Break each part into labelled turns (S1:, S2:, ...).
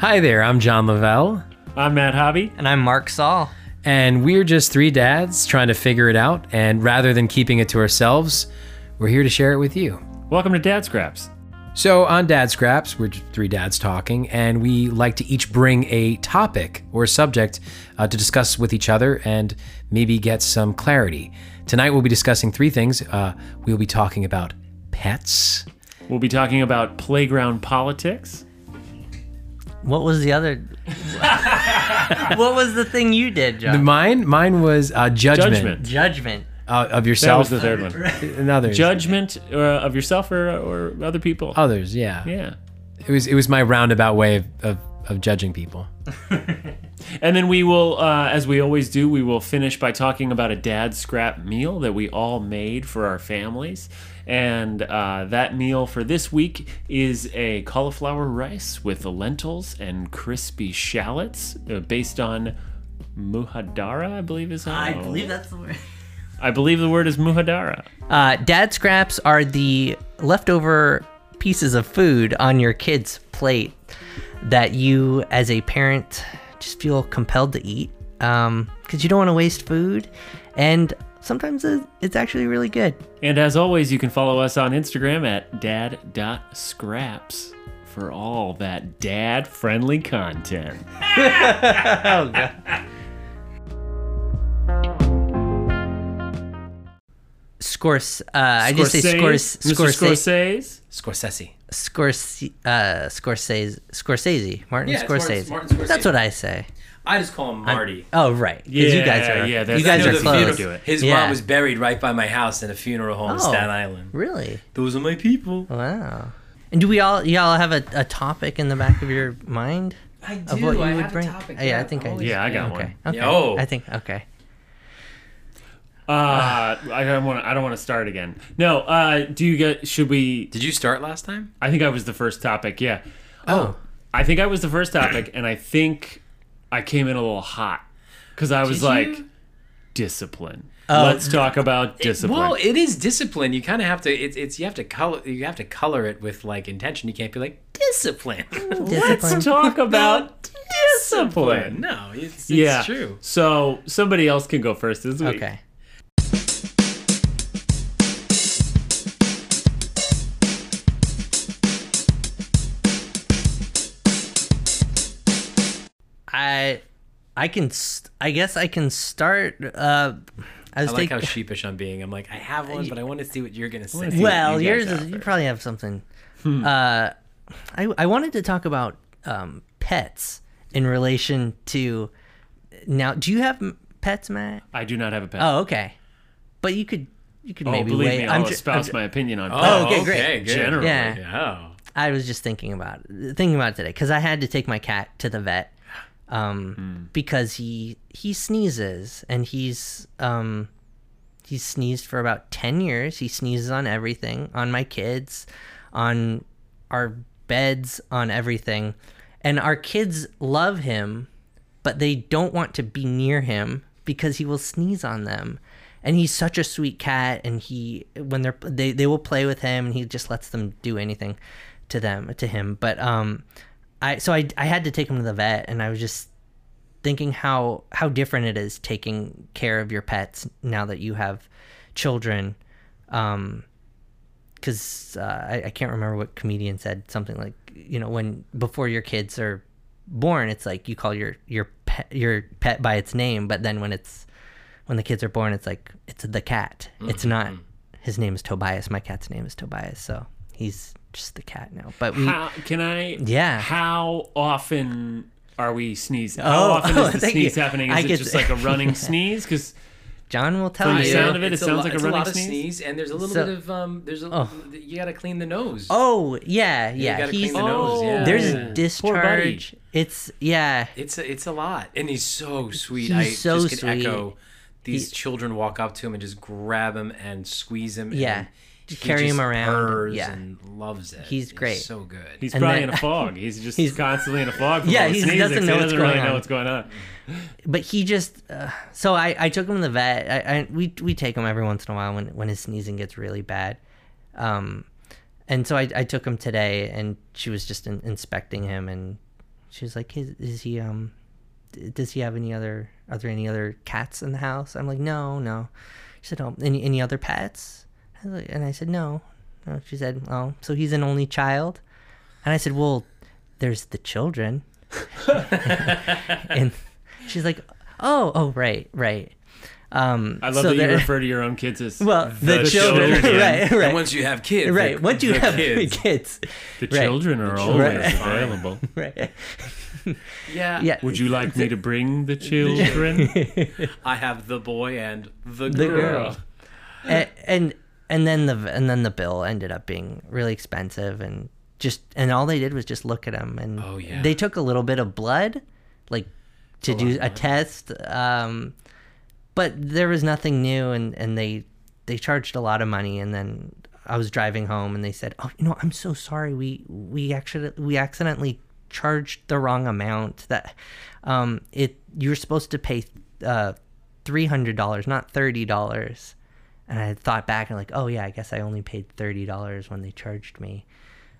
S1: Hi there, I'm John Lavelle,
S2: I'm Matt Hobby.
S3: And I'm Mark Saul.
S1: and we're just three dads trying to figure it out. And rather than keeping it to ourselves, we're here to share it with you.
S2: Welcome to Dad Scraps.
S1: So, on Dad Scraps, we're three dads talking, and we like to each bring a topic or subject uh, to discuss with each other and maybe get some clarity. Tonight, we'll be discussing three things. Uh, we'll be talking about pets.
S2: We'll be talking about playground politics.
S3: What was the other? what was the thing you did, John?
S1: Mine, mine was uh, judgment,
S2: Judgment.
S3: Judgment.
S1: Uh, of
S2: That
S1: yourself
S2: was the third one.
S1: and others.
S2: Judgment uh, of yourself or, or other people.
S1: others, yeah.
S2: Yeah.
S1: It was it was my roundabout way of, of, of judging people.
S2: And then we will, uh, as we always do, we will finish by talking about a dad scrap meal that we all made for our families. And uh, that meal for this week is a cauliflower rice with lentils and crispy shallots uh, based on muhadara, I believe is how
S3: I believe that's the word.
S2: I believe the word is muhadara.
S3: Uh, dad scraps are the leftover pieces of food on your kid's plate that you, as a parent, just feel compelled to eat because you don't want to waste food, and sometimes it's actually really good.
S2: And as always, you can follow us on Instagram at dad.scraps for all that dad friendly content.
S3: Scors, uh, I just say Scors,
S2: Mr.
S3: Scorsese,
S2: Scorsese.
S1: Scorsese.
S3: Scorsese, uh, Scorsese, Scorsese, Martin
S1: Yeah,
S3: Scorsese.
S1: Martin- Martin Scorsese.
S3: That's what I say.
S1: I just call him Marty.
S3: Oh, right. 'cause you guys are,
S2: yeah,
S3: you guys
S2: I
S3: are
S2: the
S3: close.
S2: funeral- do it.
S1: His
S3: Yeah.
S1: mom was buried right by my house in a funeral home in
S3: Oh.
S1: Staten Island.
S3: Really?
S1: Those are my people.
S3: Wow. And do we all y'all have a, a topic in the back of your mind
S1: I do.
S3: of what you
S1: I
S3: would
S1: have
S3: bring?
S1: a topic.
S3: Oh, yeah, I think I
S1: always-
S2: Yeah, I got
S3: okay.
S2: one.
S3: Okay.
S1: Yo.
S3: I think okay.
S2: Uh, I don't want. I don't want to start again. No. Uh, do you get? Should we?
S1: Did you start last time?
S2: I think I was the first topic. Yeah.
S1: Oh.
S2: I think I was the first topic, and I think I came in a little hot because I was
S1: Did
S2: like,
S1: you?
S2: discipline.
S3: Oh.
S2: Let's talk about discipline.
S1: Well, it is discipline. You kind of have to. It's, it's you have to color. You have to color it with like intention. You can't be like discipline.
S3: Mm, discipline.
S2: Let's talk about discipline.
S1: no, it's, it's
S2: yeah,
S1: true.
S2: So somebody else can go first this week.
S3: Okay. I can st- I guess I can start uh I was
S1: I like how sheepish I'm being. I'm like, I have one, but I want to see what you're gonna say.
S3: well,
S2: you
S3: yours is you probably have something. Uh, I I wanted to talk about um, pets in relation to now. Do you have pets, Matt?
S2: I do not have a pet.
S3: Oh, okay. But you could you could
S2: Oh,
S3: maybe
S2: believe
S3: wait.
S2: me,
S3: I'm
S2: I'll
S3: ju-
S2: espouse
S3: I'm ju-
S2: my opinion on
S1: Oh,
S2: pets.
S3: okay, great.
S1: Okay, good.
S2: Generally.
S3: Yeah.
S1: Oh.
S3: I was just thinking about thinking about it today because I had to take my cat to the vet um,
S2: Hmm.
S3: because he he sneezes and he's um, he's sneezed for about ten years. He sneezes on everything, on my kids, on our beds, on everything, and our kids love him, but they don't want to be near him because he will sneeze on them. And he's such a sweet cat, and he when they're they, they will play with him, and he just lets them do anything to them to him. But um, I so I I had to take him to the vet, and I was just thinking how how different it is taking care of your pets now that you have children. Um, because uh, I, I can't remember what comedian said something like you know when before your kids are born it's like you call your your pet your pet by its name but then when it's when the kids are born it's like it's the cat. It's not his name is tobias. My cat's name is tobias. So he's just the cat now but we
S2: How can I?
S3: Yeah.
S2: How often are we sneezing? How
S3: Oh,
S2: often
S3: oh,
S2: is the sneeze
S3: you.
S2: happening?
S3: I
S2: Is it just like a running sneeze? Because
S3: john will tell
S2: From the sound of it,
S1: It's
S2: it sounds
S1: lo-
S2: like a
S1: it's
S2: running
S1: lot of
S2: sneeze.
S1: sneeze, and there's a little
S3: So-
S1: bit of um. There's a
S3: Oh.
S1: you gotta clean the nose.
S3: oh yeah
S1: you
S3: yeah
S1: gotta
S3: he's
S1: clean the nose. Yeah,
S3: there's
S1: yeah.
S2: Poor
S3: discharge it's yeah
S1: It's a, it's a lot, and he's so sweet.
S3: He's
S1: I
S3: so
S1: just could
S3: sweet.
S1: echo. These
S3: He-
S1: children walk up to him and just grab him and squeeze him.
S3: Yeah.
S1: and
S3: Just
S1: he
S3: carry him around, yeah.
S1: and loves it.
S3: He's great.
S1: so good.
S2: he's
S3: And
S2: probably
S3: then-
S2: in a fog. He's just
S3: He's-
S2: constantly in a fog. from
S3: Yeah,
S2: all the
S3: he
S2: sneezing,
S3: doesn't
S2: so
S3: know
S2: he doesn't really
S3: going
S2: know what's going on.
S3: but he just uh, so I, I took him to the vet I, I we we take him every once in a while when when his sneezing gets really bad um and so I, I took him today and she was just in, inspecting him and she was like, is, is he um, d- does he have any other? Are there any other cats in the house? I'm like, no, no. She said, oh, any any other pets? I was like- And I said, no. no. She said, oh, so he's an only child. And I said, well, there's the children. and she's like, oh, oh, right, right. Um,
S2: I love
S3: so
S2: that you refer to your own kids as
S3: well, the, children,
S2: children.
S3: right,
S1: And
S3: right,
S1: once you have kids,
S3: right.
S1: the-
S3: Once you have
S1: kids,
S3: kids,
S2: The
S3: Right.
S2: children are
S1: children
S2: always
S1: are fine.
S2: available.
S3: right,
S1: yeah,
S3: yeah.
S2: Would you like me to bring the children?
S1: I have the boy and the girl.
S3: the girl. and, and and then the and then the bill ended up being really expensive and just and all they did was just look at him and
S1: Oh, yeah.
S3: they took a little bit of blood like to do a test um but there was nothing new and and they they charged a lot of money and then I was driving home and they said oh you know I'm so sorry. We we actually we accidentally charged the wrong amount that um it you're supposed to pay uh $300 not $30 and I thought back and like, oh yeah, I guess I only paid thirty dollars when they charged me.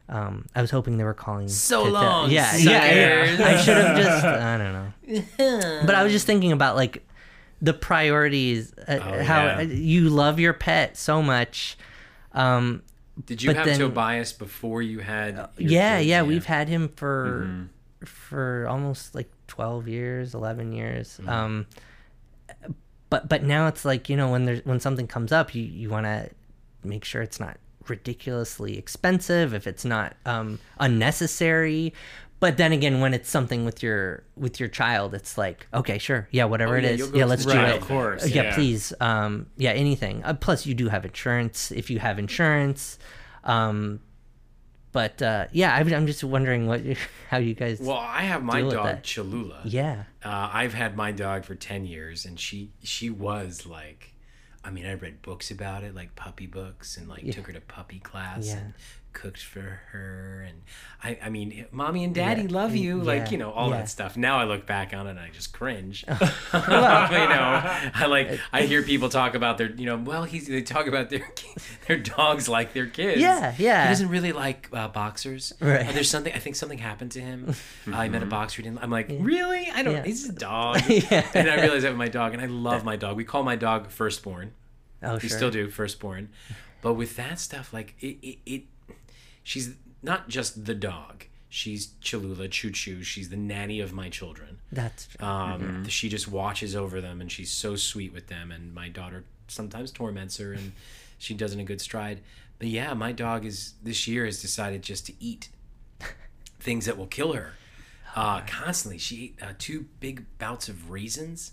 S3: Um, I was hoping they were calling.
S1: So
S3: to- to-
S1: long,
S3: yeah, yeah, yeah. I should have just. I don't know. But I was just thinking about like the priorities. Uh,
S1: Oh,
S3: how
S1: yeah.
S3: you love your pet so much. Um,
S1: Did you have
S3: then-
S1: Tobias before you had? your
S3: yeah,
S1: kids?
S3: yeah, we've had him for
S1: Mm-hmm.
S3: for almost like twelve years, eleven years.
S1: Mm-hmm.
S3: Um, but but now it's like you know when there's when something comes up, you you want to make sure it's not ridiculously expensive, if it's not um, unnecessary. But then again, when it's something with your with your child, it's like okay, sure, yeah, whatever
S1: Oh, yeah,
S3: is, yeah, let's
S1: the
S3: do
S2: Right,
S3: it.
S2: of course,
S3: yeah,
S2: yeah.
S3: please, um, yeah, anything. Uh, plus, you do have insurance. If you have insurance, um, but uh, yeah, I'm, I'm just wondering what how you guys.
S1: Well, I have my dog. Cholula.
S3: yeah,
S1: Uh, I've had my dog for ten years, and she she was like, I mean, I read books about it, like puppy books, and like took her to puppy class
S3: Yeah.
S1: and cooked for her, and I I mean, mommy and daddy
S3: Yeah.
S1: love you,
S3: Yeah.
S1: like you know all
S3: Yeah.
S1: that stuff. Now I look back on it and I just cringe. you know, I like I hear people talk about their you know well he's they talk about their their dogs like their kids.
S3: Yeah, yeah.
S1: He doesn't really like uh, boxers.
S3: Right.
S1: Uh, there's something I think something happened to him. Uh, I met a boxer. He didn't. I'm like really? I don't.
S3: Yeah.
S1: He's a dog.
S3: Yeah.
S1: And I realized that with my dog, and I love my dog. We call my dog Firstborn.
S3: oh
S1: We
S3: sure.
S1: still do Firstborn. But with that stuff, like it, it, it, she's not just the dog. She's Cholula, Choo Choo. She's the nanny of my children.
S3: That's true.
S1: Um, She just watches over them, and she's so sweet with them. And my daughter sometimes torments her, and she does in a good stride. But yeah, my dog is this year has decided just to eat things that will kill her. Uh, constantly, she ate uh, two big bouts of raisins,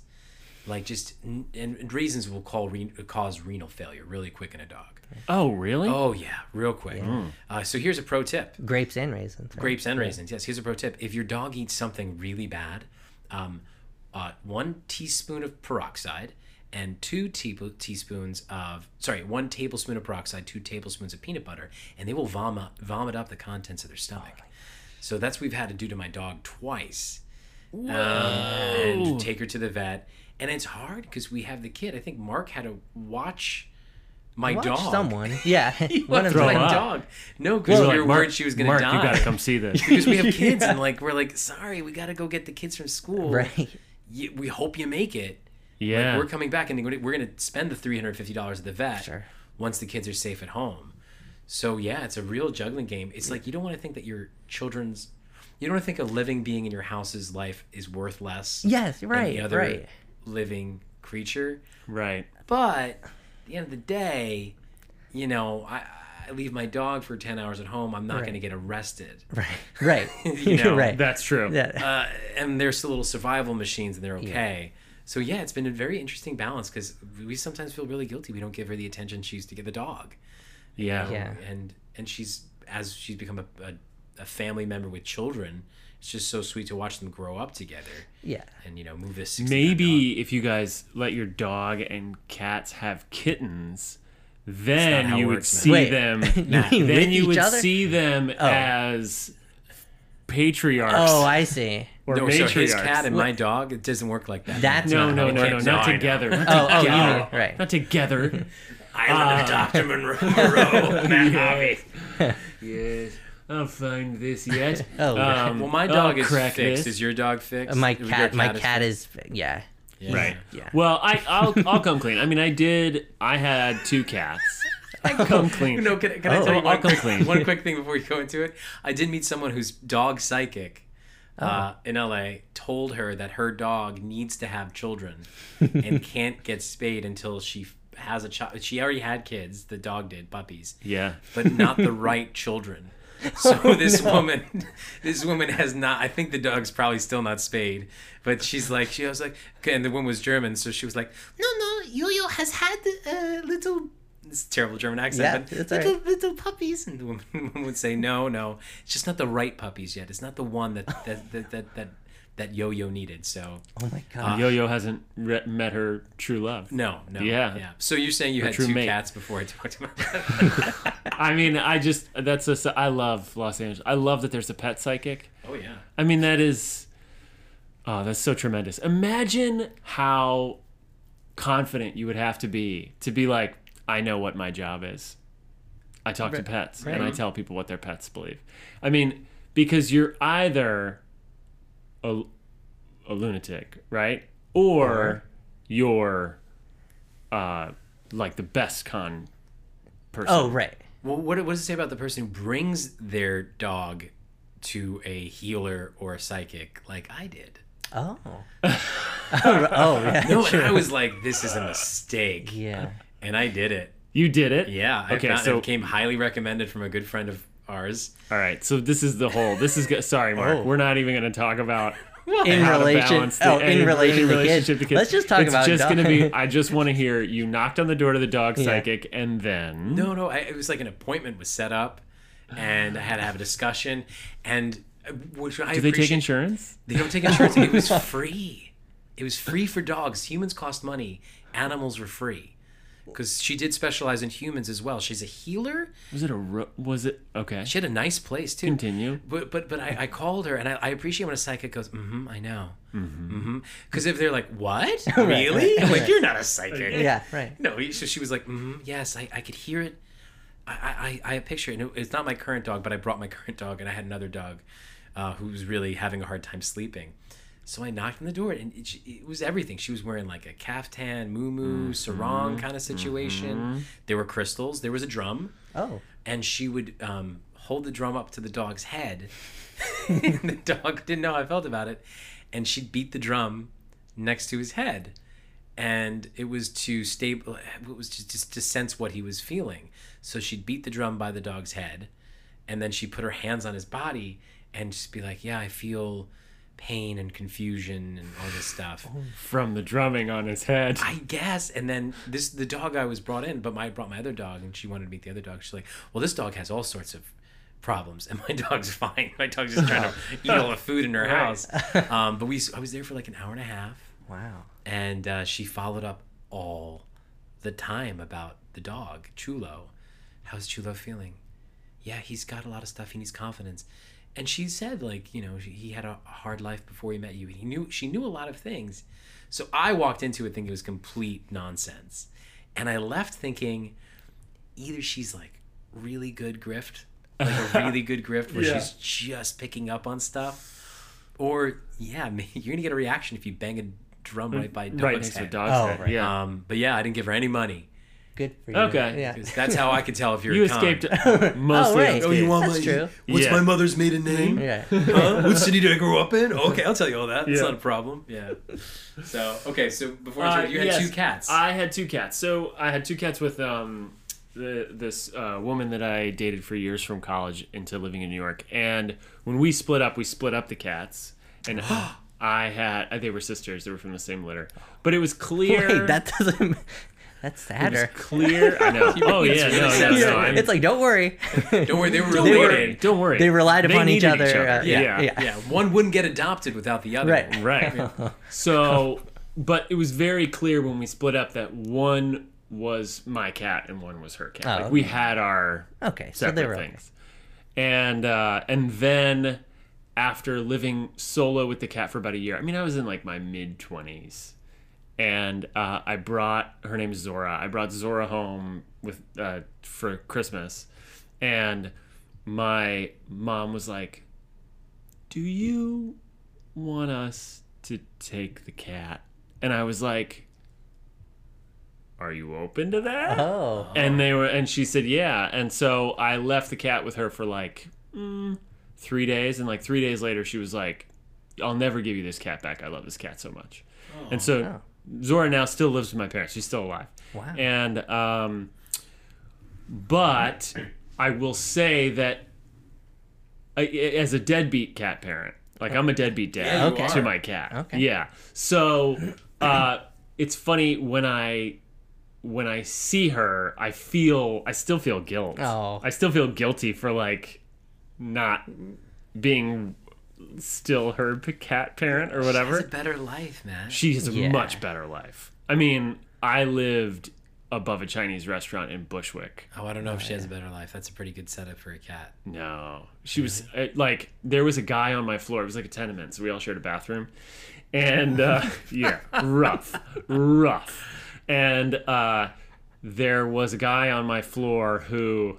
S1: like just and, and raisins will call re- cause renal failure really quick in a dog.
S2: Oh, really?
S1: Oh yeah, real quick. Uh, so here's a pro tip:
S3: grapes and raisins. right?
S1: grapes and raisins. Yes, here's a pro tip: if your dog eats something really bad, um, uh, one teaspoon of peroxide and two te- teaspoons of sorry, one tablespoon of peroxide, two tablespoons of peanut butter, and they will vomit vomit up the contents of their stomach. So that's what we've had to do to my dog twice, um, and take her to the vet. And it's hard because we have the kid. I think Mark had to watch my
S3: Watch
S1: dog.
S3: someone. Yeah, one of
S2: throw
S1: my
S3: them.
S2: up.
S1: dog. No, because
S2: You're
S1: we were
S2: Mark,
S1: worried she was gonna
S2: Mark,
S1: die.
S2: you gotta come see this.
S1: because we have kids and like we're like, sorry, we gotta go get the kids from school.
S3: Right.
S1: Y- We hope you make it. Like,
S2: yeah.
S1: we're coming back and we're gonna spend the three hundred fifty dollars at the vet
S3: Sure.
S1: once the kids are safe at home. So yeah, it's a real juggling game. It's like you don't want to think that your children's, you don't want to think a living being in your house's life is worth less.
S3: Yes,
S1: than
S3: right,
S1: the other
S3: right.
S1: living creature.
S2: right.
S1: But at the end of the day, you know, I, I leave my dog for 10 hours at home. I'm not
S3: Right.
S1: going to get arrested.
S3: Right, right.
S1: You know,
S3: right.
S2: That's true.
S3: yeah.
S1: Uh, and they're still little survival machines and they're okay. So, yeah, it's been a very interesting balance because we sometimes feel really guilty. We don't give her the attention she used to give the dog.
S2: Yeah.
S3: Yeah.
S1: And, and she's, as she's become a, a, a family member with children, it's just so sweet to watch them grow up together
S3: yeah.
S1: and, you know, move this. 60 pound
S2: Maybe if you guys let your dog and cats have kittens, then
S1: how it
S2: you would
S1: works, man.
S2: see
S3: Wait,
S2: them.
S3: you mean
S2: then
S3: with
S2: you
S3: each
S2: would
S3: other?
S2: see them oh. as patriarchs.
S3: Oh, I see.
S2: or
S1: dog. No, so his
S2: matriarchs.
S1: cat and my dog, it doesn't work like that.
S3: That's
S2: no,
S3: not
S2: no,
S3: how
S2: no, no, not together. Not
S3: Oh, oh, you
S2: together.
S3: mean right?
S2: Not together.
S1: I love uh, Dr. Monroe. Matt Harvey. yes.
S2: I'll find this yet.
S3: Oh.
S2: Um,
S1: Well, my
S2: I'll
S1: dog is
S2: crack
S1: fixed.
S2: this.
S1: Is your dog fixed?
S3: my
S1: Your
S3: cat, my
S1: is
S3: cat
S1: fixed?
S3: is yeah.
S1: Yeah.
S2: Right.
S3: Yeah.
S2: Well, I I'll I'll come clean. I mean, I did. I had two cats. I come clean.
S1: No, can, I- can I
S3: Oh,
S1: tell you
S2: I'll
S1: one
S2: come
S1: quick,
S2: clean.
S1: one quick thing before we go into it? I did meet someone whose dog psychic
S2: Oh.
S1: uh, in LA told her that her dog needs to have children and can't get spayed until she has a child. She already had kids. The dog did puppies,
S2: Yeah.
S1: but not the right children. So this woman, this woman has not. I think the dog's probably still not spayed, but she's like, she was like, okay, and the woman was German, so she was like, no, no, Yo-Yo has had uh, little. This terrible German accent,
S3: Yeah,
S1: but little
S3: right.
S1: little puppies, and the woman, woman would say, no, no, it's just not the right puppies yet. It's not the one that that that that that, that Yo-Yo needed. So
S3: Oh my uh, god.
S2: Yo-Yo hasn't re- met her true love.
S1: no, no,
S2: Yeah.
S1: yeah. So you're saying you had
S2: true
S1: two
S2: mate.
S1: cats before I talked about that?
S2: I mean, I just that's a. I love Los Angeles. I love that there's a pet psychic.
S1: oh yeah.
S2: I mean, that is. Oh, that's so tremendous. Imagine how confident you would have to be to be like, I know what my job is. I talk to
S3: Right,
S2: pets and I tell people what their pets believe. I mean, because you're either a, a lunatic, right? Or
S3: Or-
S2: you're uh, like the best con person.
S3: Oh right.
S1: Well, what, what does it say about the person who brings their dog to a healer or a psychic like I did?
S3: Oh. oh, oh yeah.
S1: No,
S3: true.
S1: I was like, this is a mistake.
S3: Yeah.
S1: And I did it.
S2: You did it?
S1: Yeah. I
S2: Okay,
S1: found,
S2: so
S1: it came highly recommended from a good friend of ours.
S2: All right, so this is the whole. This is go- sorry, Mark.
S3: Oh.
S2: We're not even going to talk about
S3: In relation.
S2: the-
S3: Oh,
S2: any-
S3: in relation
S2: any
S3: to
S2: relationship
S3: kids. Let's just talk
S2: it's
S3: about.
S2: just
S3: dog-
S2: going to be. I just want to hear you knocked on the door to the dog psychic, and then
S1: No, no, I, it was like an appointment was set up, and I had to have a discussion. And uh, which I
S2: do they take insurance?
S1: They don't take insurance. it was free. It was free for dogs. Humans cost money. Animals were free. Because she did specialize in humans as well. She's a healer.
S2: Was it a? ro- Was it okay?
S1: She had a nice place too.
S2: Continue.
S1: But but but I, I called her and I, I appreciate when a psychic goes, mm-hmm, I know. Mm-hmm. Because if they're like, what? really? I'm like, you're not a psychic.
S3: Yeah. Right.
S1: No, so she was like, mm, yes, I, I could hear it. I, I, I picture it. And it- It's not my current dog, but I brought my current dog, and I had another dog uh, who was really having a hard time sleeping. So I knocked on the door, and it, it was everything. She was wearing like a caftan, moo mm-hmm. sarong mm-hmm. kind of situation. Mm-hmm. There were crystals. There was a drum,
S3: Oh.
S1: and she would um, hold the drum up to the dog's head. the dog didn't know how I felt about it, and she'd beat the drum next to his head and it was to stable it was just, just to sense what he was feeling so she'd beat the drum by the dog's head and then she'd put her hands on his body and just be like yeah i feel pain and confusion and all this stuff.
S2: From the drumming on his head.
S1: i guess and then this the dog i was brought in but my, I brought my other dog and she wanted to meet the other dog. She's like well this dog has all sorts of problems and my dog's fine. My dog's just trying to eat all the food in her
S2: Right.
S1: house. Um, but we i was there for like an hour and a half.
S3: Wow.
S1: and uh, she followed up all the time about the dog chulo. How's chulo feeling? Yeah he's got a lot of stuff. He needs confidence and she said like you know she- he had a hard life before he met you he knew she knew a lot of things so i walked into it thinking it was complete nonsense and i left thinking either she's like really good grift like a really good grift where
S2: Yeah.
S1: she's just picking up on stuff or yeah you're gonna get a reaction if you bang a drum right by a dog's
S2: right next to a dog's
S3: Oh,
S2: head.
S3: right.
S2: Yeah.
S1: Um, but yeah, I didn't give her any money.
S3: Good for you.
S2: Okay.
S3: Yeah.
S1: 'Cause That's how I could tell if you're
S2: you
S1: a con.
S2: escaped mostly.
S3: Oh, right. Oh, you want
S1: That's
S3: my-
S1: true. What's
S2: Yeah.
S1: my mother's maiden name?
S3: Yeah.
S1: Huh? What city did I grow up in? Okay, I'll tell you all that. It's
S2: Yeah.
S1: not a problem. Yeah. So okay, so before I
S2: Uh,
S1: started, you had
S2: yes.
S1: two cats.
S2: I had two cats. So I had two cats with um, the, this uh, woman that I dated for years from college into living in New York. And when we split up, we split up the cats. And I had uh, they were sisters. They were from the same litter. But it was clear.
S3: Wait, that doesn't. That's
S2: it was
S3: sadder.
S2: clear. I know. Oh
S1: It's
S2: yeah,
S1: really
S2: no,
S1: sad.
S2: no, no. I'm-
S3: it's like don't worry.
S1: Don't worry, they were
S2: don't
S3: they were-
S2: worry. Don't worry.
S3: they relied upon each
S2: needed
S3: other, uh,
S2: yeah.
S3: yeah,
S2: yeah.
S3: yeah.
S1: yeah, one wouldn't get adopted without the other.
S3: Right.
S2: Right. So, but it was very clear when we split up that one was my cat and one was her cat.
S3: Oh,
S2: like we had our
S3: Okay, so
S2: separate
S3: they were okay.
S2: things. And uh, and then after living solo with the cat for about a year, I mean, I was in like my mid twenties, and uh, I brought her name is Zora. I brought Zora home with uh, for Christmas, and my mom was like, "Do you want us to take the cat?" And I was like, "Are you open to that?"
S3: Oh.
S2: and they were and she said yeah and so i left the cat with her for like mm, three days and like three days later she was like i'll never give you this cat back i love this cat so much Oh, and so
S3: Oh.
S2: Zora now still lives with my parents she's still alive
S3: Wow.
S2: and um but i will say that I, as a deadbeat cat parent like i'm a deadbeat dad
S1: Yeah,
S3: Okay.
S2: to my cat
S3: Okay.
S2: yeah so uh it's funny when i when I see her, I feel I still feel guilt.
S3: Oh.
S2: I still feel guilty for like not being still her cat parent or whatever.
S1: She has a better life, man.
S2: She has a
S3: Yeah.
S2: much better life. I mean, I lived above a Chinese restaurant in Bushwick.
S1: oh, I don't know if she has a better life. That's a pretty good setup for a cat.
S2: No, she was uh, like there was a guy on my floor. It was like a tenement, so we all shared a bathroom, and uh, yeah, rough, rough. And uh, there was a guy on my floor who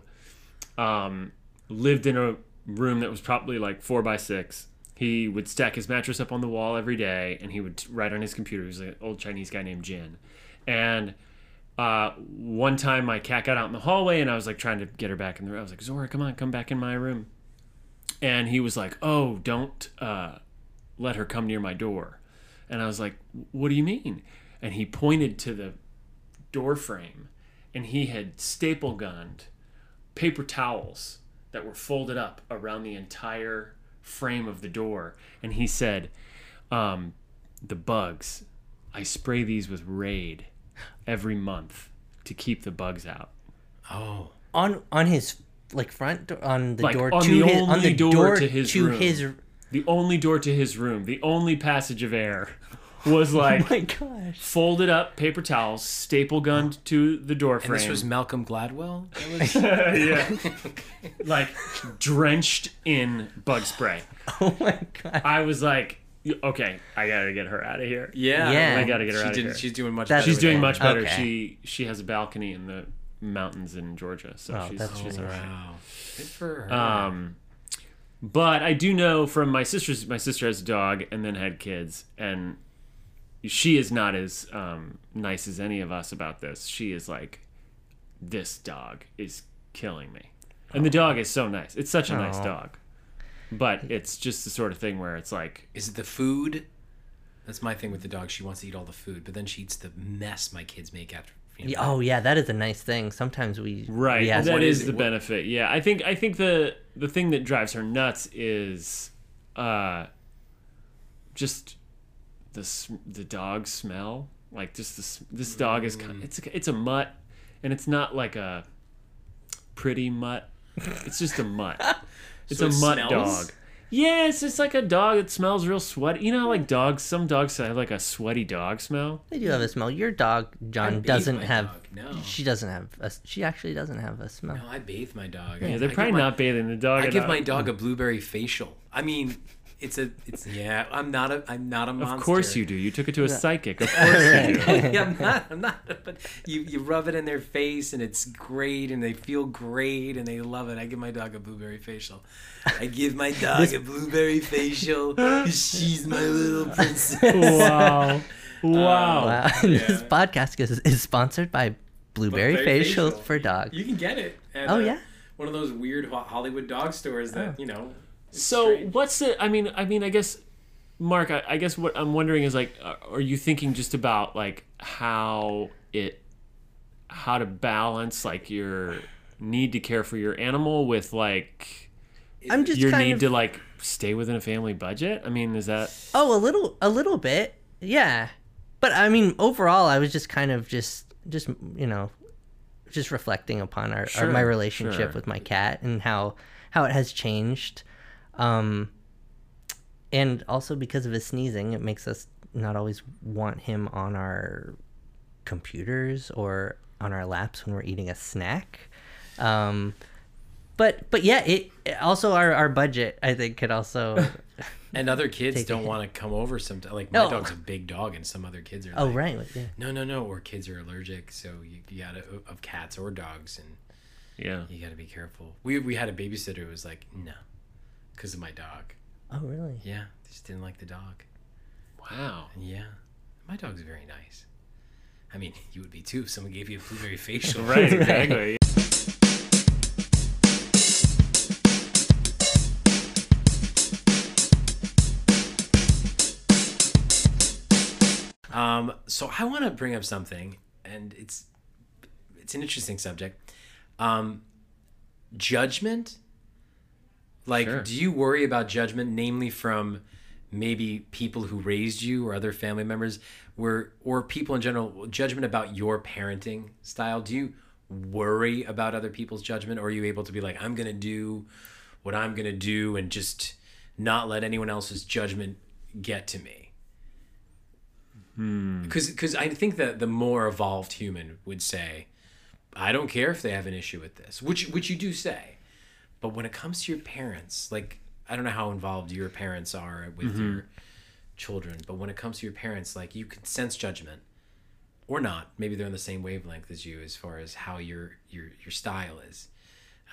S2: um, lived in a room that was probably like four by six. He would stack his mattress up on the wall every day, and he would write on his computer. He was an old Chinese guy named Jin, and uh, one time my cat got out in the hallway and I was like trying to get her back in the room. I was like, Zora, come on, come back in my room. And he was like, oh, don't uh, let her come near my door. And I was like, what do you mean? And he pointed to the door frame and he had staple gunned paper towels that were folded up around the entire frame of the door. And he said, um, the bugs, I spray these with Raid every month to keep the bugs out.
S1: Oh,
S3: on on his like front door on the
S2: Like,
S3: door
S2: on
S3: to
S2: the
S3: his on the
S2: door
S3: door
S2: to his
S3: to
S2: room.
S3: his
S2: The only door to his room, the only passage of air was like
S3: Oh my gosh
S2: folded up paper towels, staple gunned to the door
S1: and this was Malcolm Gladwell. That was
S2: yeah. like drenched in bug spray.
S3: oh my god
S2: I was like, okay, I gotta get her out of here.
S1: yeah.
S3: Yeah.
S2: I gotta get her
S1: She
S2: out of here.
S1: she's doing much.
S3: That's-
S1: better
S2: She's doing
S1: it.
S2: much better.
S3: Okay.
S2: She she has a balcony in the mountains in Georgia, so
S3: Oh,
S2: she's,
S3: that's
S2: she's all right.
S1: Wow, good for her.
S2: Um, but I do know from my sister's. My sister has a dog and then had kids, and she is not as um, nice as any of us about this. She is like, this dog is killing me, and the dog is so nice. It's such a nice
S3: Aw.
S2: dog, but it's just the sort of thing where it's like,
S1: Is it the food? That's my thing with the dog. She wants to eat all the food, but then she eats the mess my kids make after. You know,
S3: oh yeah that is a nice thing sometimes we
S2: right?
S3: we ask-
S2: that
S1: What
S2: is
S1: is
S2: the?
S1: What-
S2: benefit. Yeah, I think I think the the thing that drives her nuts is, uh, just the the dog smell. Like just this this dog is
S1: Mm.
S2: kind. It's a, it's a mutt, and it's not like a pretty mutt. It's just a mutt. It's
S1: So
S2: a
S1: it
S2: mutt
S1: smells?
S2: dog. Yeah, it's just like a dog that smells real sweaty. You know, how, like dogs. Some dogs have like a sweaty dog smell.
S3: they do have a smell your dog John
S1: bathe
S3: doesn't have
S1: dog. No.
S3: she doesn't have a, she actually doesn't have a smell
S1: No, I bathe my dog.
S2: Yeah,
S1: I,
S2: they're
S1: I
S2: probably
S1: my,
S2: not bathing the dog.
S1: I give
S2: enough.
S1: my dog a blueberry facial. I mean, it's a, it's yeah. I'm not a, I'm not a monster.
S2: Of course you do. You took it to a psychic. Of course you do.
S1: yeah, I'm not. I'm not. But you, you rub it in their face, and it's great, and they feel great, and they love it. I give my dog a blueberry facial. I give my dog a blueberry facial. She's my little princess.
S2: wow. Wow.
S3: wow this podcast is, is sponsored by blueberry,
S1: Blueberry
S3: facials
S1: facial.
S3: for dogs
S1: You can get it. At,
S3: Oh,
S1: uh,
S3: yeah?
S1: One of those weird Hollywood dog stores that
S3: Oh.
S1: you know. It's
S2: So
S1: strange.
S2: what's the? I mean, I mean, I guess, Mark. I, I guess what I'm wondering is like, are you thinking just about like how it, how to balance like your need to care for your animal with like
S3: i'm just
S2: your need
S3: of
S2: to like stay within a family budget? I mean, is that?
S3: Oh, a little, a little bit, yeah. But I mean, overall, I was just kind of just, just you know, just reflecting upon our, our my relationship
S2: sure.
S3: with my cat and how how it has changed, um, and also because of his sneezing, it makes us not always want him on our computers or on our laps when we're eating a snack. Um, but but yeah, it also our, our budget I think could also
S1: And other kids don't want to come over. Sometimes, like my
S3: No.
S1: dog's a big dog, and some other kids are.
S3: oh
S1: like,
S3: right yeah.
S1: No, no, no. Or kids are allergic, so you, you gotta of cats or dogs, and
S2: Yeah.
S1: You got to be careful. We we had a babysitter who was like, no, because of my dog.
S3: Oh, really?
S1: Yeah, they just didn't like the dog.
S2: Wow.
S1: Yeah, my dog's very nice. I mean, you would be too if someone gave you a blueberry facial.
S2: Right. Exactly.
S1: Um, so I want to bring up something, and it's it's an interesting subject. Um, judgment. Like,
S2: Sure.
S1: do you worry about judgment, namely from maybe people who raised you or other family members, where or people in general, judgment about your parenting style? Do you worry about other people's judgment, or are you able to be like, I'm gonna do what I'm gonna do, and just not let anyone else's judgment get to me? Hmm. because because I think that the more evolved human would say, I don't care if they have an issue with this, which which you do say, but when it comes to your parents, like I don't know how involved your parents are with your children, but when it comes to your parents, like you can sense judgment or not. Maybe they're on the same wavelength as you as far as how your your your style is.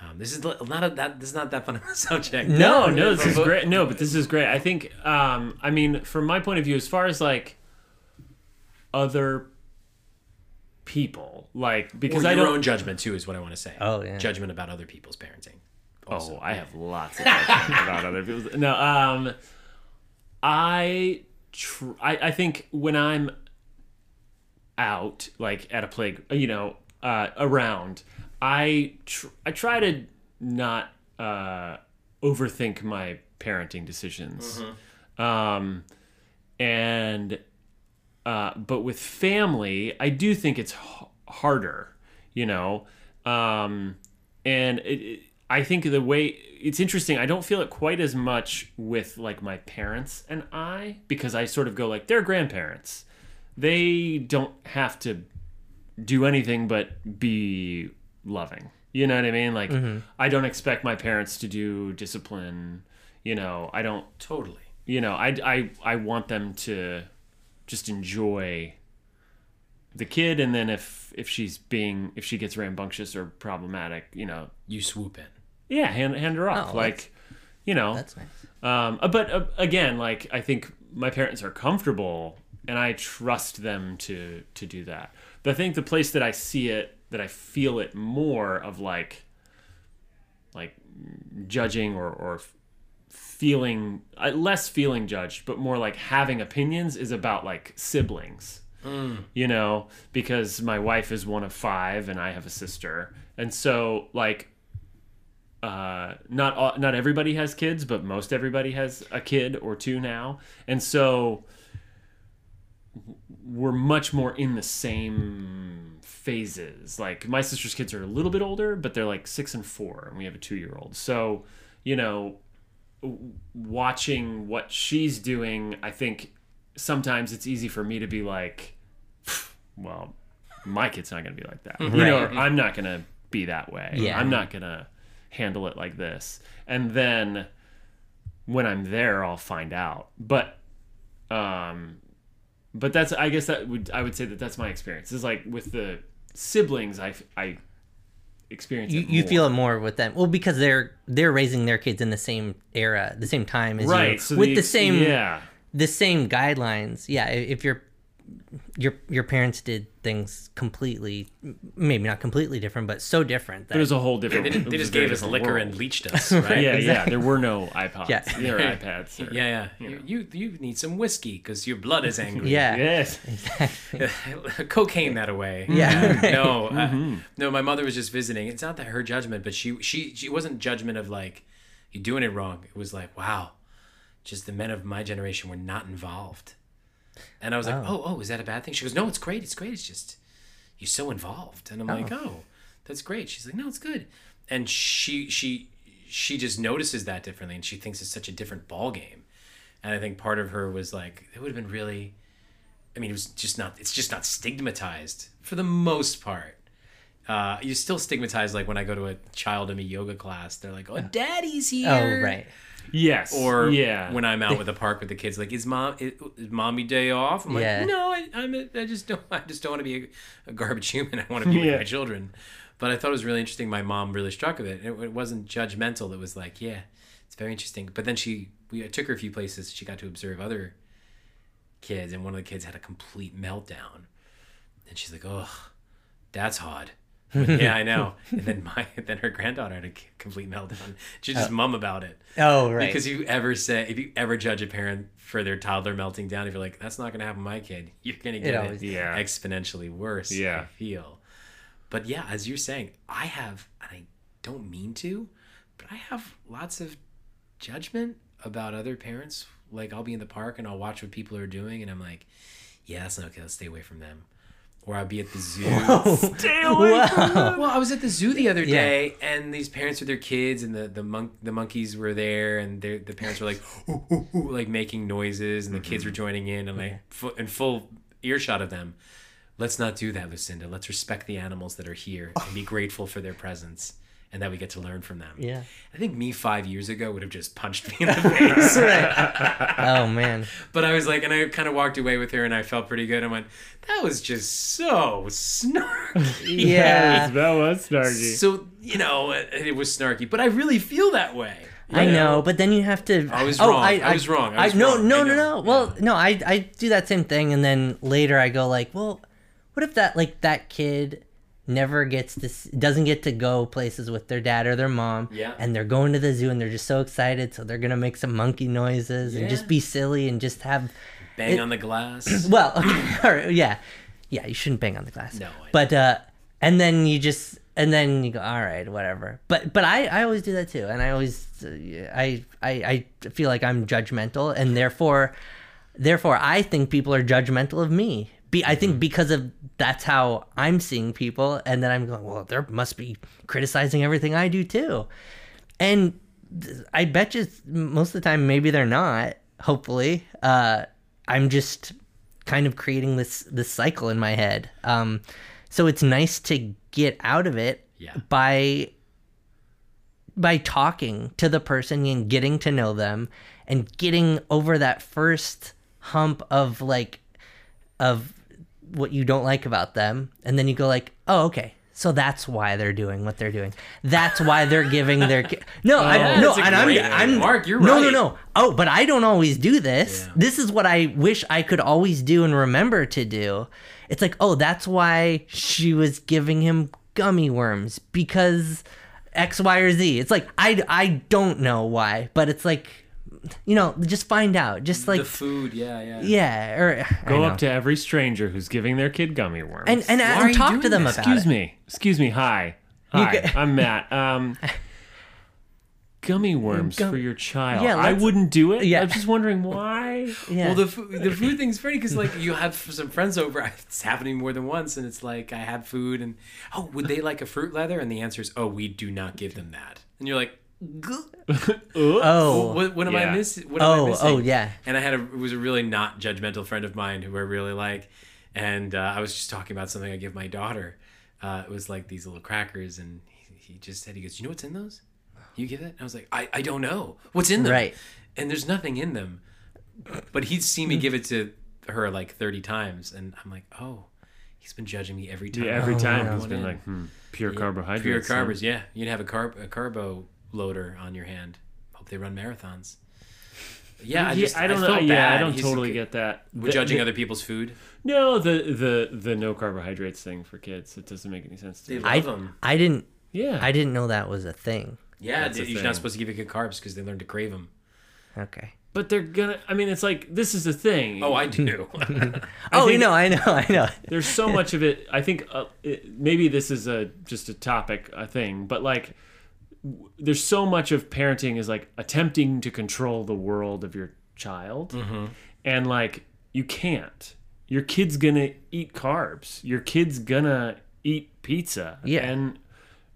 S1: Um, this is not a, that this is not that fun of a subject.
S2: No, no, this is great. No, but this is great. I think, um, I mean, from my point of view, as far as like other people, like because
S1: Or
S2: I
S1: your
S2: don't.
S1: own judgment too is what I want to say.
S3: Oh, yeah.
S1: judgment about other people's parenting.
S2: Oh, I have lots of judgment about other people's. No, um, I, tr- I, I think when I'm out, like at a play, you know, uh, around, I, tr- I try to not uh, overthink my parenting decisions. Um, and, uh, but with family, I do think it's h- harder, you know. Um, and it, it, I think the way it's interesting, I don't feel it quite as much with like my parents and I because I sort of go like they're grandparents. They don't have to do anything but be loving. You know what I mean? Like mm-hmm. I don't expect my parents to do discipline. You know, I don't
S1: Totally.
S2: you know, I, I, I want them to just enjoy the kid. And then if, if she's being, if she gets rambunctious or problematic, you know,
S1: You swoop in.
S2: Yeah, hand, hand her off.
S3: Oh,
S2: like, you know,
S3: That's nice.
S2: um, uh, but uh, again, like I think my parents are comfortable, and I trust them to to do that. But I think the place that I see it, that I feel it more of like, like judging or or feeling uh, less feeling judged, but more like having opinions is about like siblings. You know, because my wife is one of five, and I have a sister, and so like uh, not all, not everybody has kids, but most everybody has a kid or two now, and so we're much more in the same phases. Like my sister's kids are a little bit older, but they're like six and four, and we have a two year old. So you know, watching what she's doing, I think sometimes it's easy for me to be like, well, my kid's not going to be like that. You know, or I'm not going to be that way.
S3: Yeah.
S2: I'm not going to handle it like this. And then when I'm there, I'll find out. But, um, but that's, I guess that would, I would say that that's my experience is like with the siblings, I, I experience
S3: You, you feel it more with them. Well, because they're they're raising their kids in the same era, the same time as
S2: right.
S3: you,
S2: So
S3: with the,
S2: ex-
S3: same
S2: yeah.
S3: the same guidelines. Yeah, if your your your parents did things completely, maybe not completely different, but so different that
S2: It was a whole different.
S1: They,
S2: it
S1: they just gave us liquor
S2: world.
S1: and leached us, right?
S2: Yeah, yeah. There were no iPods.
S3: Yeah.
S2: There were iPads. or-
S1: yeah, yeah. You, you you need some whiskey because your blood is angry.
S3: yeah,
S2: Yes.
S1: cocaine that away.
S3: Yeah.
S1: no, uh, no. My mother was just visiting. It's not that her judgment, but she she she wasn't judgment of like you doing it wrong. It was like wow, just the men of my generation were not involved. And I was like, oh, oh, is that a bad thing? She goes, no, it's great. It's great. It's just you're so involved. And I'm like, oh, that's great. She's like, no, it's good. And she she she just notices that differently, and she thinks it's such a different ball game. And I think part of her was like, it would have been really. I mean, it was just not. It's just not stigmatized for the most part. Uh, you're still stigmatize Like when I go to a child in a yoga class, they're like, "Oh, daddy's here."
S3: Oh right.
S2: Yes.
S1: Or
S2: yeah.
S1: when I'm out with the park with the kids, like, "Is mom is, is mommy day off?" I'm
S3: Yeah.
S1: like, "No, I, I'm. A, I just don't. I just don't want to be a, a garbage human. I want to be
S2: Yeah.
S1: with my children." But I thought it was really interesting. My mom really struck with it. It, it wasn't judgmental. It was like, yeah, it's very interesting. But then she, we I took her a few places. She got to observe other kids, and one of the kids had a complete meltdown. And she's like, oh, that's hard. yeah, I know. And then my then her granddaughter had a complete meltdown. She just uh, mum about it.
S3: Oh, right.
S1: Because you ever say if you ever judge a parent for their toddler melting down, if you're like, that's not gonna happen to my kid, you're gonna get it,
S3: always-
S2: Yeah.
S1: exponentially worse.
S2: Yeah.
S1: I feel. But yeah, as you're saying, I have and I don't mean to, but I have lots of judgment about other parents. Like I'll be in the park and I'll watch what people are doing and I'm like, yeah, that's not okay, let's stay away from them. Or I'll be at the zoo.
S2: Stay away from
S3: Wow.
S1: Well, I was at the zoo the other
S3: Yeah.
S1: day, and these parents with their kids, and the the monk the monkeys were there, and their- the parents were like, "Ooh, ooh, ooh," like making noises, and the kids were mm-hmm. joining in, and like fu- in full earshot of them. Let's not do that, Lucinda. Let's respect the animals that are here and be oh. grateful for their presence, and that we get to learn from them.
S3: Yeah.
S1: I think me five years ago would have just punched me in the face.
S3: oh man.
S1: But I was like, and I kind of walked away with her, and I felt pretty good. I went, that was just so snarky.
S3: Yeah.
S2: that was snarky.
S1: So you know, it, it was snarky, but I really feel that way.
S3: I know, but then you have to.
S1: I was
S3: oh,
S1: wrong. I was wrong. I was
S3: no,
S1: wrong.
S3: no,
S1: I
S3: no, no. Well, no, I, I do that same thing, and then later I go like, well, what if that like that kid never gets to doesn't get to go places with their dad or their mom,
S1: Yeah.
S3: and they're going to the zoo and they're just so excited, so they're gonna make some monkey noises and just be silly and just have
S1: Bang
S3: It-
S1: on the glass.
S3: well, okay, all right, yeah, yeah, you shouldn't bang on the glass.
S1: No,
S3: but uh, and then you just and then you go, all right, whatever. But but I I always do that too, and I always uh, I I I feel like I'm judgmental, and therefore therefore I think people are judgmental of me. Be I
S1: Mm-hmm.
S3: think because of that's how I'm seeing people, and then I'm going, well, there must be criticizing everything I do too, and I bet you most of the time maybe they're not. Hopefully, uh, I'm just kind of creating this this cycle in my head. Um, so it's nice to get out of it
S1: Yeah.
S3: by by talking to the person and getting to know them and getting over that first hump of like of what you don't like about them and then you go like oh okay so that's why they're doing what they're doing that's why they're giving their ki- no oh,
S1: I,
S3: no and I'm, I'm
S1: Mark, you're
S3: no no
S1: right.
S3: no oh but I don't always do this
S1: Yeah.
S3: this is what I wish I could always do and remember to do it's like oh that's why she was giving him gummy worms because X, Y, or Z. It's like I, I don't know why, but it's like, you know, just find out. Just like
S1: the food, yeah, yeah.
S3: yeah, or
S2: Go up to every stranger who's giving their kid gummy worms.
S3: and and, and talk to them
S1: this?
S3: about
S2: excuse
S3: it.
S2: me, excuse me. Hi, hi.
S3: ca-
S2: I'm Matt. Um, gummy worms
S3: Gum-
S2: for your child.
S3: Yeah,
S2: I wouldn't do it.
S3: Yeah.
S2: I'm just wondering why.
S3: Yeah.
S1: Well, the food, the food thing's funny because like you have some friends over. It's happening more than once, and it's like I had food, and oh, would they like a fruit leather? And the answer is, oh, we do not give them that. And you're like, "Gah."
S3: oh,
S1: what, what am
S2: Yeah.
S1: I missing? What am I
S3: oh,
S1: missing?
S3: oh, yeah.
S1: And I had a it was a really not judgmental friend of mine who I really like, and uh, I was just talking about something I give my daughter. Uh, it was like these little crackers, and he, he just said, he goes, you know what's in those? You give it?" And I was like, I, I don't know what's in them.
S3: Right.
S1: And there's nothing in them, but he'd seen me give it to her like 30 times, and I'm like, oh, he's been judging me every time.
S2: Yeah, every
S3: Oh,
S2: time
S3: wow.
S2: he's been
S1: Yeah.
S2: like, hmm, pure carbohydrates.
S1: Pure
S2: huh?
S1: carbs, yeah. You'd have a carb a carbo loader on your hand. Hope they run marathons. Yeah, I,
S2: Yeah,
S1: just,
S2: I don't know.
S1: felt
S2: Yeah, I don't
S1: He's
S2: totally
S1: g-
S2: get that.
S1: We're
S2: The-
S1: judging
S2: the-
S1: other people's food.
S2: No, the the the no carbohydrates thing for kids. It doesn't make any sense to
S1: They
S2: me.
S1: love
S3: I,
S1: them.
S3: I didn't,
S2: Yeah,
S3: I didn't know that was a thing.
S1: Yeah,
S2: That's the
S1: you're
S2: thing.
S1: not supposed to give your kid carbs because they learn to crave them.
S3: Okay.
S2: but they're gonna. I mean, it's like this is the thing.
S1: Oh, I do.
S3: oh, you know, I know, I know.
S2: there's so much of it. I think uh, it, maybe this is a just a topic, a thing, but like w- there's so much of parenting is like attempting to control the world of your child, and like you can't. Your kid's gonna eat carbs. Your kid's gonna eat pizza.
S3: Yeah.
S2: and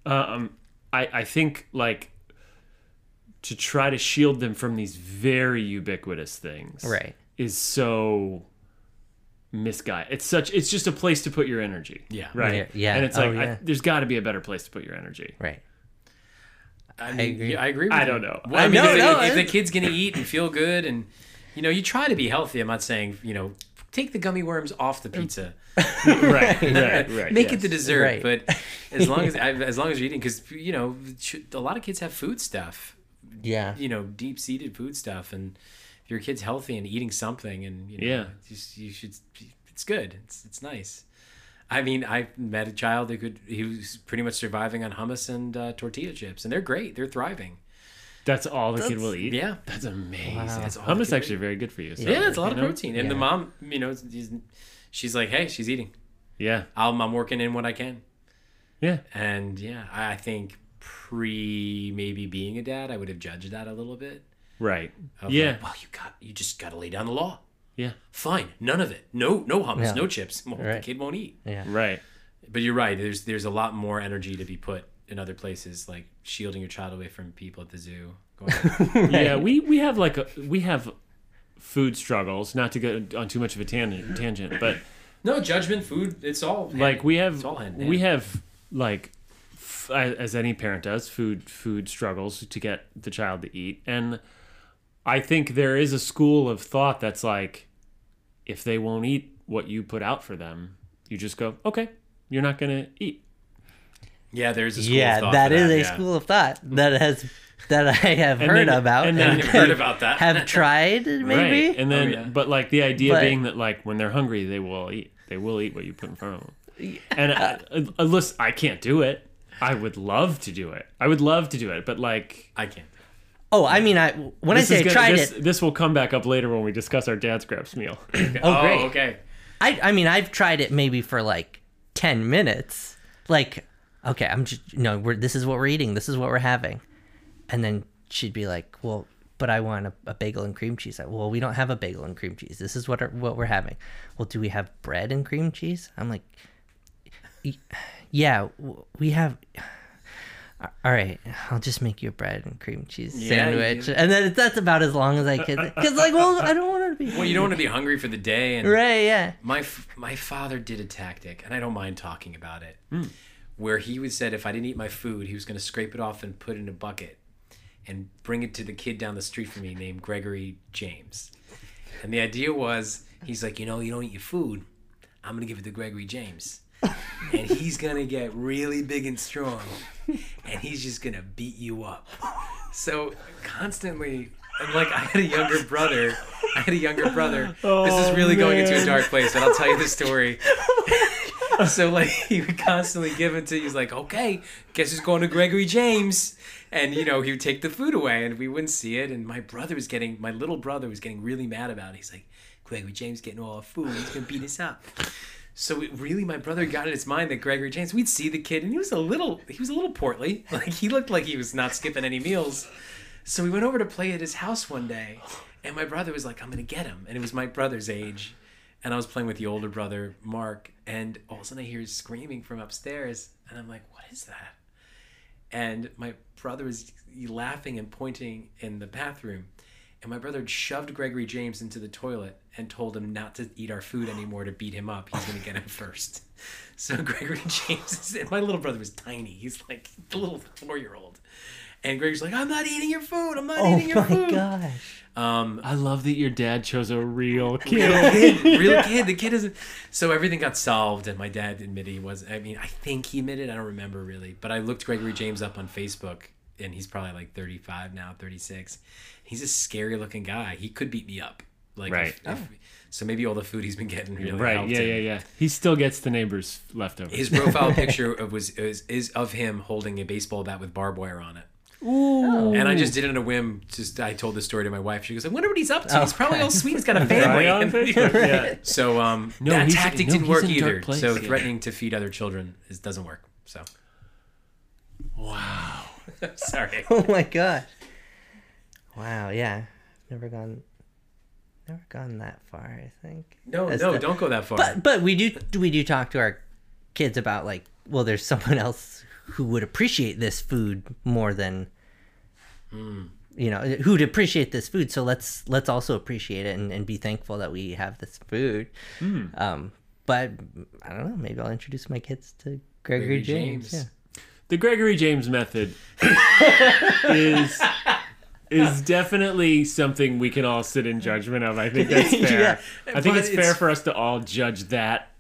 S2: um, I I think like to try to shield them from these very ubiquitous things,
S3: Right.
S2: is so misguided. It's such. It's just a place to put your energy.
S1: Yeah.
S2: Right.
S3: Yeah, yeah.
S2: And it's
S3: Oh,
S2: like I, there's got to be a better place to put your energy.
S3: Right.
S1: I, mean,
S3: agree.
S1: yeah, I agree with
S2: I
S1: you.
S2: don't know.
S1: Well, I
S2: I
S1: mean,
S3: know,
S1: if,
S3: no,
S1: if
S3: I-
S1: the kid's gonna eat and feel good, and you know, you try to be healthy. I'm not saying you know take the gummy worms off the pizza.
S2: right, right, right.
S1: Make it the dessert,
S3: Right.
S1: but as long as as long as you're eating, because you know, a lot of kids have food stuff.
S3: Yeah.
S1: You know, deep seated food stuff, and if your kid's healthy and eating something, and you know,
S2: Yeah.
S1: just, you should. It's good. It's it's nice. I mean, I met a child who could. He was pretty much surviving on hummus and uh, tortilla chips, and they're great. They're thriving.
S2: That's all the kid will eat.
S1: Yeah.
S2: that's amazing.
S1: That's
S2: Hummus
S1: kid
S2: actually very good for you. so,
S1: Yeah, it's a lot
S2: you
S1: of
S2: know?
S1: protein, and the mom, you know, is- she's like, "Hey, she's eating.
S2: Yeah,
S1: I'm, I'm working in what I can."
S2: yeah,
S1: And yeah, I I think pre maybe being a dad, I would have judged that a little bit.
S2: right. Yeah,
S1: like, well, you got you just got to lay down the law.
S2: Yeah,
S1: Fine, none of it. No, no hummus,
S3: Yeah.
S1: no chips. Well,
S3: Right.
S1: The kid won't eat.
S3: Yeah.
S2: right.
S1: But you're right. There's there's a lot more energy to be put in other places, like shielding your child away from people at the zoo. Going,
S2: Yeah, we we have like a, we have food struggles. Not to go on too much of a tangent, tangent, but
S1: no judgment, food. It's all
S2: like we have
S1: It's all hand
S2: we have like f- as any parent does food food struggles to get the child to eat and i think there is a school of thought that's like if they won't eat what you put out for them you just go okay you're not gonna eat
S1: yeah. There's a school
S3: Yeah,
S1: of thought
S3: that
S1: for
S3: is a
S1: yeah.
S3: school of thought that has that I have
S2: And
S3: heard
S2: then-
S3: about
S2: and
S3: and,
S2: then-
S1: I've heard about that.
S3: have tried maybe.
S2: right and then
S1: Oh, yeah.
S2: but like the idea
S3: But-
S2: being that like when they're hungry they will eat they will eat what you put in front of them and uh, uh, listen i can't do it i would love to do it i would love to do it but like
S1: I can't.
S3: Oh, I mean, I when I say
S2: is
S3: I tried
S2: this,
S3: it,
S2: This will come back up later when we discuss our dad scraps meal.
S3: Oh, great.
S1: Oh, okay.
S3: I I mean, I've tried it maybe for like ten minutes. Like, okay, I'm just no, we're this is what we're eating. This is what we're having, and then she'd be like, well. But I want a, a bagel and cream cheese. I, well, we don't have a bagel and cream cheese. This is what our, what we're having. Well, do we have bread and cream cheese? I'm like, "Y- yeah, w- we have. All right, I'll just make you a bread and cream cheese
S1: Yeah,
S3: sandwich, and then that's about as long as I can. Because like, well, I don't want to be
S1: Well, you don't want to be hungry for the day, and
S3: right. Yeah.
S1: my f- my father did a tactic, and I don't mind talking about it,
S2: Hmm.
S1: where he would said if I didn't eat my food, he was going to scrape it off and put it in a bucket, and bring it to the kid down the street from me named Gregory James, and the idea was he's like, you know, you don't eat your food, I'm gonna give it to Gregory James. And he's gonna get really big and strong, and he's just gonna beat you up. So constantly, and like I had a younger brother. I had a younger brother. this is oh, really going into a dark place, but I'll tell you the story. so like he would constantly give it to. He's like, okay, guess who's going to Gregory James? And you know he would take the food away, and we wouldn't see it. And my brother was getting, my little brother was getting really mad about it. He's like, Gregory James getting all our food. He's gonna beat us up. So it really, my brother got in his mind that Gregory James. We'd see the kid, and he was a little, he was a little portly. Like he looked like he was not skipping any meals. So we went over to play at his house one day, and my brother was like, "I'm gonna get him," and it was my brother's age, and I was playing with the older brother, Mark, and all of a sudden I hear screaming from upstairs, and I'm like, "What is that?" And my brother was laughing and pointing in the bathroom, and my brother shoved Gregory James into the toilet and told him not to eat our food anymore to beat him up. He's gonna get him first. So Gregory James, is, and my little brother was tiny. He's like the little four year old. And Greg's like, I'm not eating your food. I'm not
S3: Oh
S1: eating your food.
S3: Oh my gosh.
S1: Um,
S2: I love that your dad chose a real
S1: real
S2: kid.
S1: kid, real kid. The kid isn't. So everything got solved, and my dad admitted he was. I mean, I think he admitted. I don't remember really, but I looked Gregory James up on Facebook, and he's probably like 35 now, 36. He's a scary looking guy. He could beat me up. Like,
S2: Right.
S1: if- if- so maybe all the food he's been getting really
S2: right?
S1: helped
S2: Yeah,
S1: him.
S2: yeah, yeah. He still gets the neighbors' leftovers.
S1: His profile picture of was is, is of him holding a baseball bat with barbed wire on it.
S3: Oh.
S1: And I just did it on a whim. Just I told the story to my wife. She goes, "I wonder what he's up to. He's probably all sweet. He's got a family."
S2: on
S1: And-
S2: Facebook, yeah.
S1: So um,
S2: No,
S1: that tactic
S2: no,
S1: didn't work
S2: in a dark
S1: either. so
S2: yeah.
S1: threatening to feed other children is doesn't work. So
S2: Wow.
S1: sorry.
S3: Oh my gosh. Wow, yeah. Never gone never gone that far, I think.
S1: No, no,
S3: the-
S1: don't go that far.
S3: But but we do we do talk to our kids about like, well, there's someone else who would appreciate this food more than
S1: Hmm.
S3: you know, who'd appreciate this food. So let's let's also appreciate it and, and be thankful that we have this food.
S1: Hmm.
S3: Um, but I don't know. Maybe I'll introduce my kids to Gregory,
S1: Gregory
S3: James.
S1: James.
S3: Yeah.
S2: The Gregory James method is is definitely something we can all sit in judgment of. I think that's fair.
S1: Yeah,
S2: I think
S1: but
S2: it's fair for us to all judge that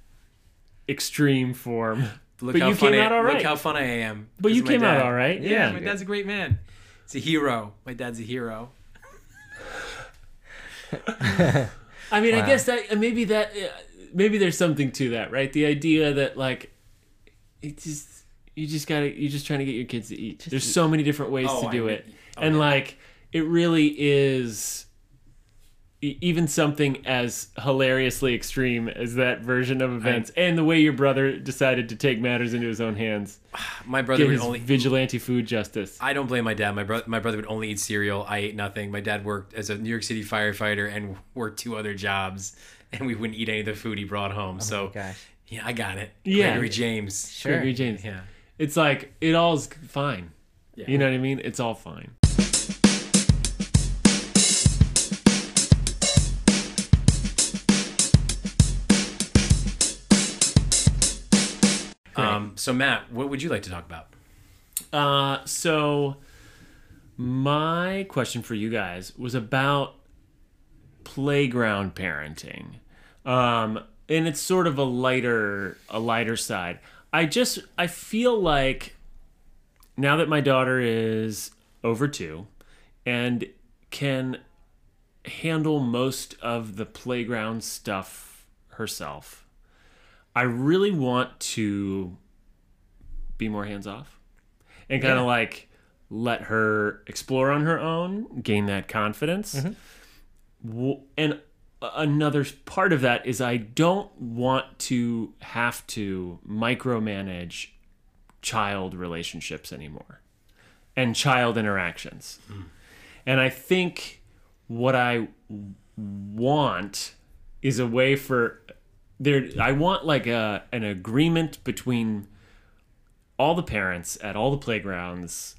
S2: extreme form.
S1: Look
S2: but
S1: how
S2: you
S1: funny,
S2: came out all right.
S1: Look how fun I am.
S2: But you
S1: because of my
S2: came out all right,
S1: Yeah,
S2: yeah.
S1: my dad's a great man. He's a hero. My dad's a hero.
S2: I mean, I guess that maybe that uh, maybe there's something to that, right? The idea that like it just you just gotta you're just trying to get your kids to eat. There's so many different ways
S1: Oh,
S2: to
S1: I
S2: do
S1: mean-
S2: it, oh, and like it really is. Even something as hilariously extreme as that version of events, and the way your brother decided to take matters into his own hands,
S1: My brother
S2: get
S1: would only.
S2: vigilante food justice.
S1: I don't blame my dad. My brother, my brother would only eat cereal. I ate nothing. My dad worked as a New York City firefighter and worked two other jobs, and we wouldn't eat any of the food he brought home. Oh so,
S3: gosh.
S1: yeah, I got it.
S2: Yeah.
S1: Gregory James.
S3: Sure.
S2: Gregory James.
S1: Yeah.
S2: It's like it all's fine.
S1: Yeah.
S2: You know what I mean? It's all fine.
S1: Um. So Matt, what would you like to talk about?
S2: Uh, so my question for you guys was about playground parenting. Um, and it's sort of a lighter a lighter side. I just I feel like now that my daughter is over 2 and can handle most of the playground stuff herself. I really want to be more hands off and kind of
S3: Yeah.
S2: like let her explore on her own, gain that confidence. Mm-hmm. W- And another part of that is I don't want to have to micromanage child relationships anymore and child interactions. And I think what I want is a way for there I want like a an agreement between all the parents at all the playgrounds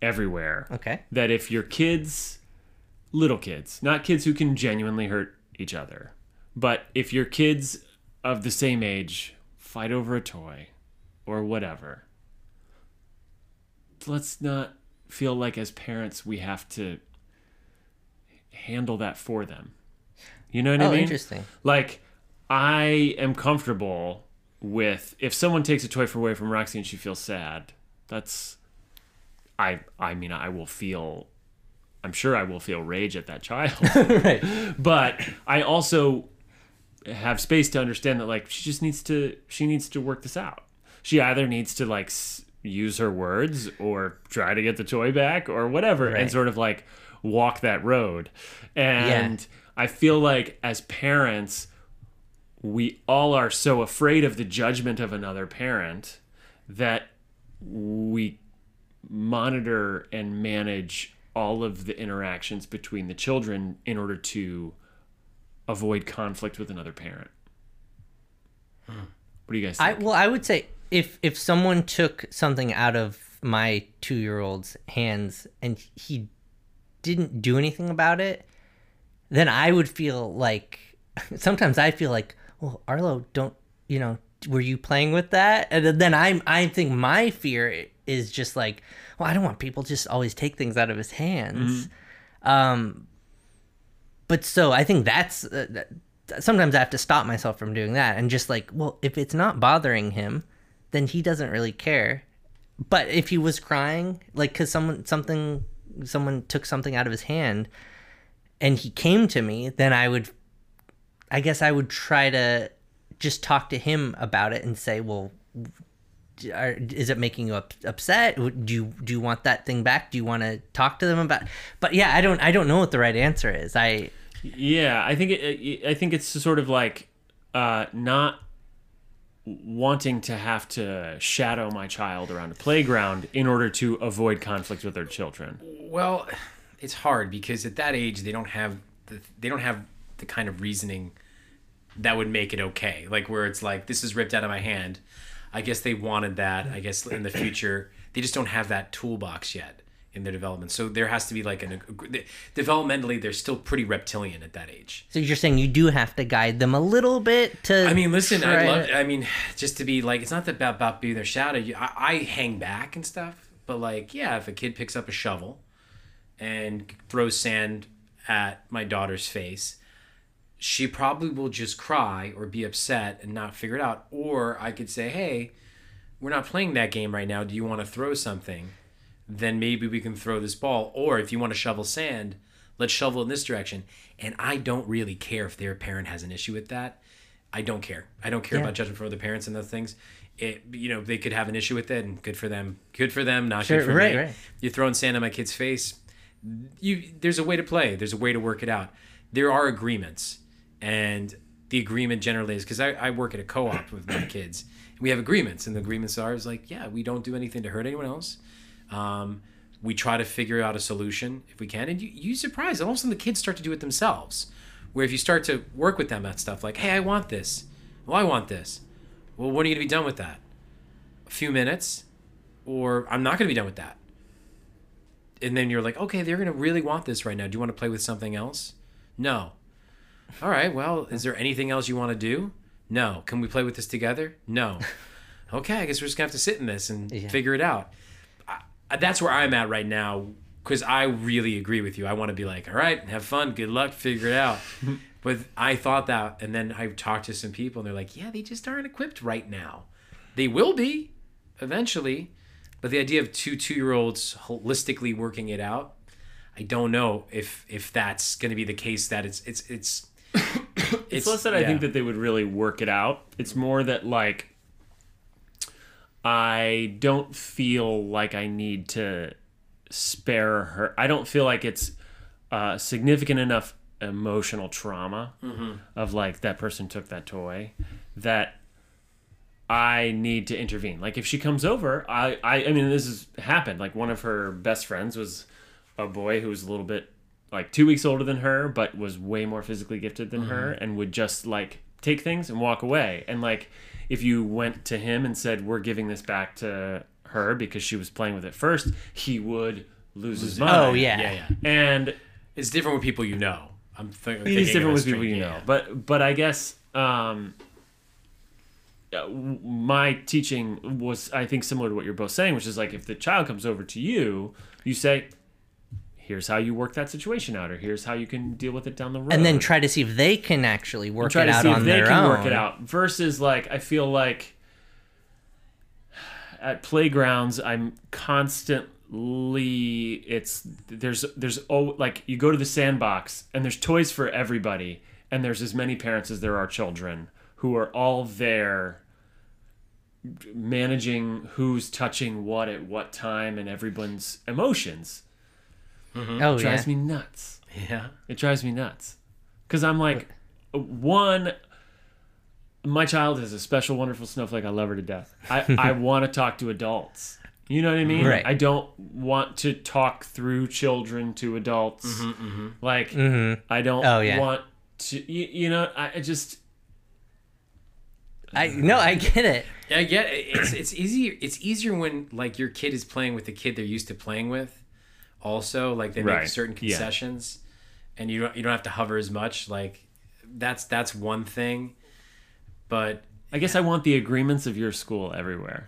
S2: everywhere
S3: Okay.
S2: that if your kids little kids not kids who can genuinely hurt each other but if your kids of the same age fight over a toy or whatever let's not feel like as parents we have to handle that for them you know what i
S3: Oh,
S2: mean
S3: interesting.
S2: like I am comfortable with if someone takes a toy away from Roxy and she feels sad. That's I I mean I will feel I'm sure I will feel rage at that child.
S3: right.
S2: but I also have space to understand that like she just needs to she needs to work this out. She either needs to like s- use her words or try to get the toy back or whatever and sort of like walk that road. And I feel like as parents we all are so afraid of the judgment of another parent that we monitor and manage all of the interactions between the children in order to avoid conflict with another parent. What do you guys
S3: I well, I would say if if someone took something out of my two year old's hands and he didn't do anything about it, then I would feel like sometimes I feel like, well, Arlo, don't you know? Were you playing with that? And then I'm I think my fear is just like, well, I don't want people just always take things out of his hands. Um, but so I think that's uh, that, sometimes I have to stop myself from doing that and just like, well, if it's not bothering him, then he doesn't really care. But if he was crying, like because someone something someone took something out of his hand, and he came to me, then I would, I guess I would try to just talk to him about it and say, well. D- Are, is it making you up, upset? Do you do you want that thing back? Do you want to talk to them about? But yeah, I don't I don't know what the right answer is. I
S2: Yeah, I think it, I think it's sort of like uh, not wanting to have to shadow my child around a playground in order to avoid conflict with their children.
S1: Well, it's hard because at that age they don't have the, they don't have the kind of reasoning that would make it okay. Like where it's like this is ripped out of my hand. I guess they wanted that. I guess in the future they just don't have that toolbox yet in their development. So there has to be like an developmentally they're still pretty reptilian at that age.
S3: So you're saying you do have to guide them a little bit to.
S1: I mean, listen, I love.
S3: to-
S1: I mean, just to be like, it's not that about, about being their shadow. I, I hang back and stuff, but like, yeah, if a kid picks up a shovel, and throws sand at my daughter's face, she probably will just cry or be upset and not figure it out. Or I could say, hey, we're not playing that game right now. Do you want to throw something? Then maybe we can throw this ball. Or if you want to shovel sand, let's shovel in this direction. And I don't really care if their parent has an issue with that. I don't care. I don't care
S3: Yeah.
S1: about judging for other parents and those things. It, you know, they could have an issue with it, and good for them. Good for them, not
S3: Sure,
S1: good for
S3: right,
S1: me.
S3: right.
S1: You're throwing sand on my kid's face. You, there's a way to play. There's a way to work it out. There are agreements, and the agreement generally is because I, I work at a co-op with my kids. We have agreements, and the agreements are is like, yeah, we don't do anything to hurt anyone else. Um, we try to figure out a solution if we can, and you you surprise. And all of a sudden, the kids start to do it themselves. Where if you start to work with them at stuff like, hey, I want this. Well, I want this. Well, when are you gonna be done with that? A few minutes, or I'm not gonna be done with that. And then you're like, okay, they're gonna really want this right now. Do you want to play with something else? No. All right. Well, is there anything else you want to do? No. Can we play with this together? No. Okay. I guess we're just gonna have to sit in this and
S3: Yeah.
S1: figure it out. I, that's where I'm at right now because I really agree with you. I want to be like, all right, have fun, good luck, figure it out. but I thought that, and then I talked to some people, and they're like, yeah, they just aren't equipped right now. They will be eventually, but the idea of two two year olds holistically working it out, I don't know if if that's going to be the case. That it's it's it's.
S2: It's less that I think that they would really work it out. It's more that like I don't feel like I need to spare her. I don't feel like it's uh, significant enough emotional trauma of like that person took that toy that I need to intervene. Like if she comes over, I I, I mean this has happened. Like one of her best friends was a boy who was a little bit like two weeks older than her, but was way more physically gifted than her, and would just like take things and walk away. And like if you went to him and said, "We're giving this back to her because she was playing with it first, he would lose his mind.
S3: Oh, yeah.
S1: yeah, yeah.
S2: and
S1: It's different with people you know. I'm th-
S2: it
S1: thinking
S2: is
S1: of
S2: different with people you
S1: yeah,
S2: know
S1: yeah.
S2: but but i guess um uh, my teaching was i think similar to what you're both saying which is like if the child comes over to you you say here's how you work that situation out or here's how you can deal with it down the road
S3: and then try to see if they can actually work
S2: try
S3: it
S2: to
S3: out
S2: see
S3: on
S2: if they
S3: their
S2: can
S3: own.
S2: work it out versus like i feel like at playgrounds i'm constantly it's there's there's oh like you go to the sandbox and there's toys for everybody and there's as many parents as there are children who are all there managing who's touching what at what time and everyone's emotions Mm-hmm.
S3: Oh yeah.
S2: drives me nuts
S1: Yeah.
S2: it drives me nuts. Because I'm like, one, my child is a special, wonderful snowflake. I love her to death. I, I want to talk to adults. You know what I mean?
S3: Right.
S2: I don't want to talk through children to adults. Mm-hmm, mm-hmm. Like, I don't
S3: Oh, yeah.
S2: want to, you, you know, I, I just,
S3: I no, I get it.
S1: I get it. It's it's easier. It's easier when like your kid is playing with the kid they're used to playing with. Also, like they make
S2: Right,
S1: certain
S2: yeah.
S1: concessions, and you don't you don't have to hover as much. Like that's that's one thing. But
S2: I guess I want the agreements of your school everywhere.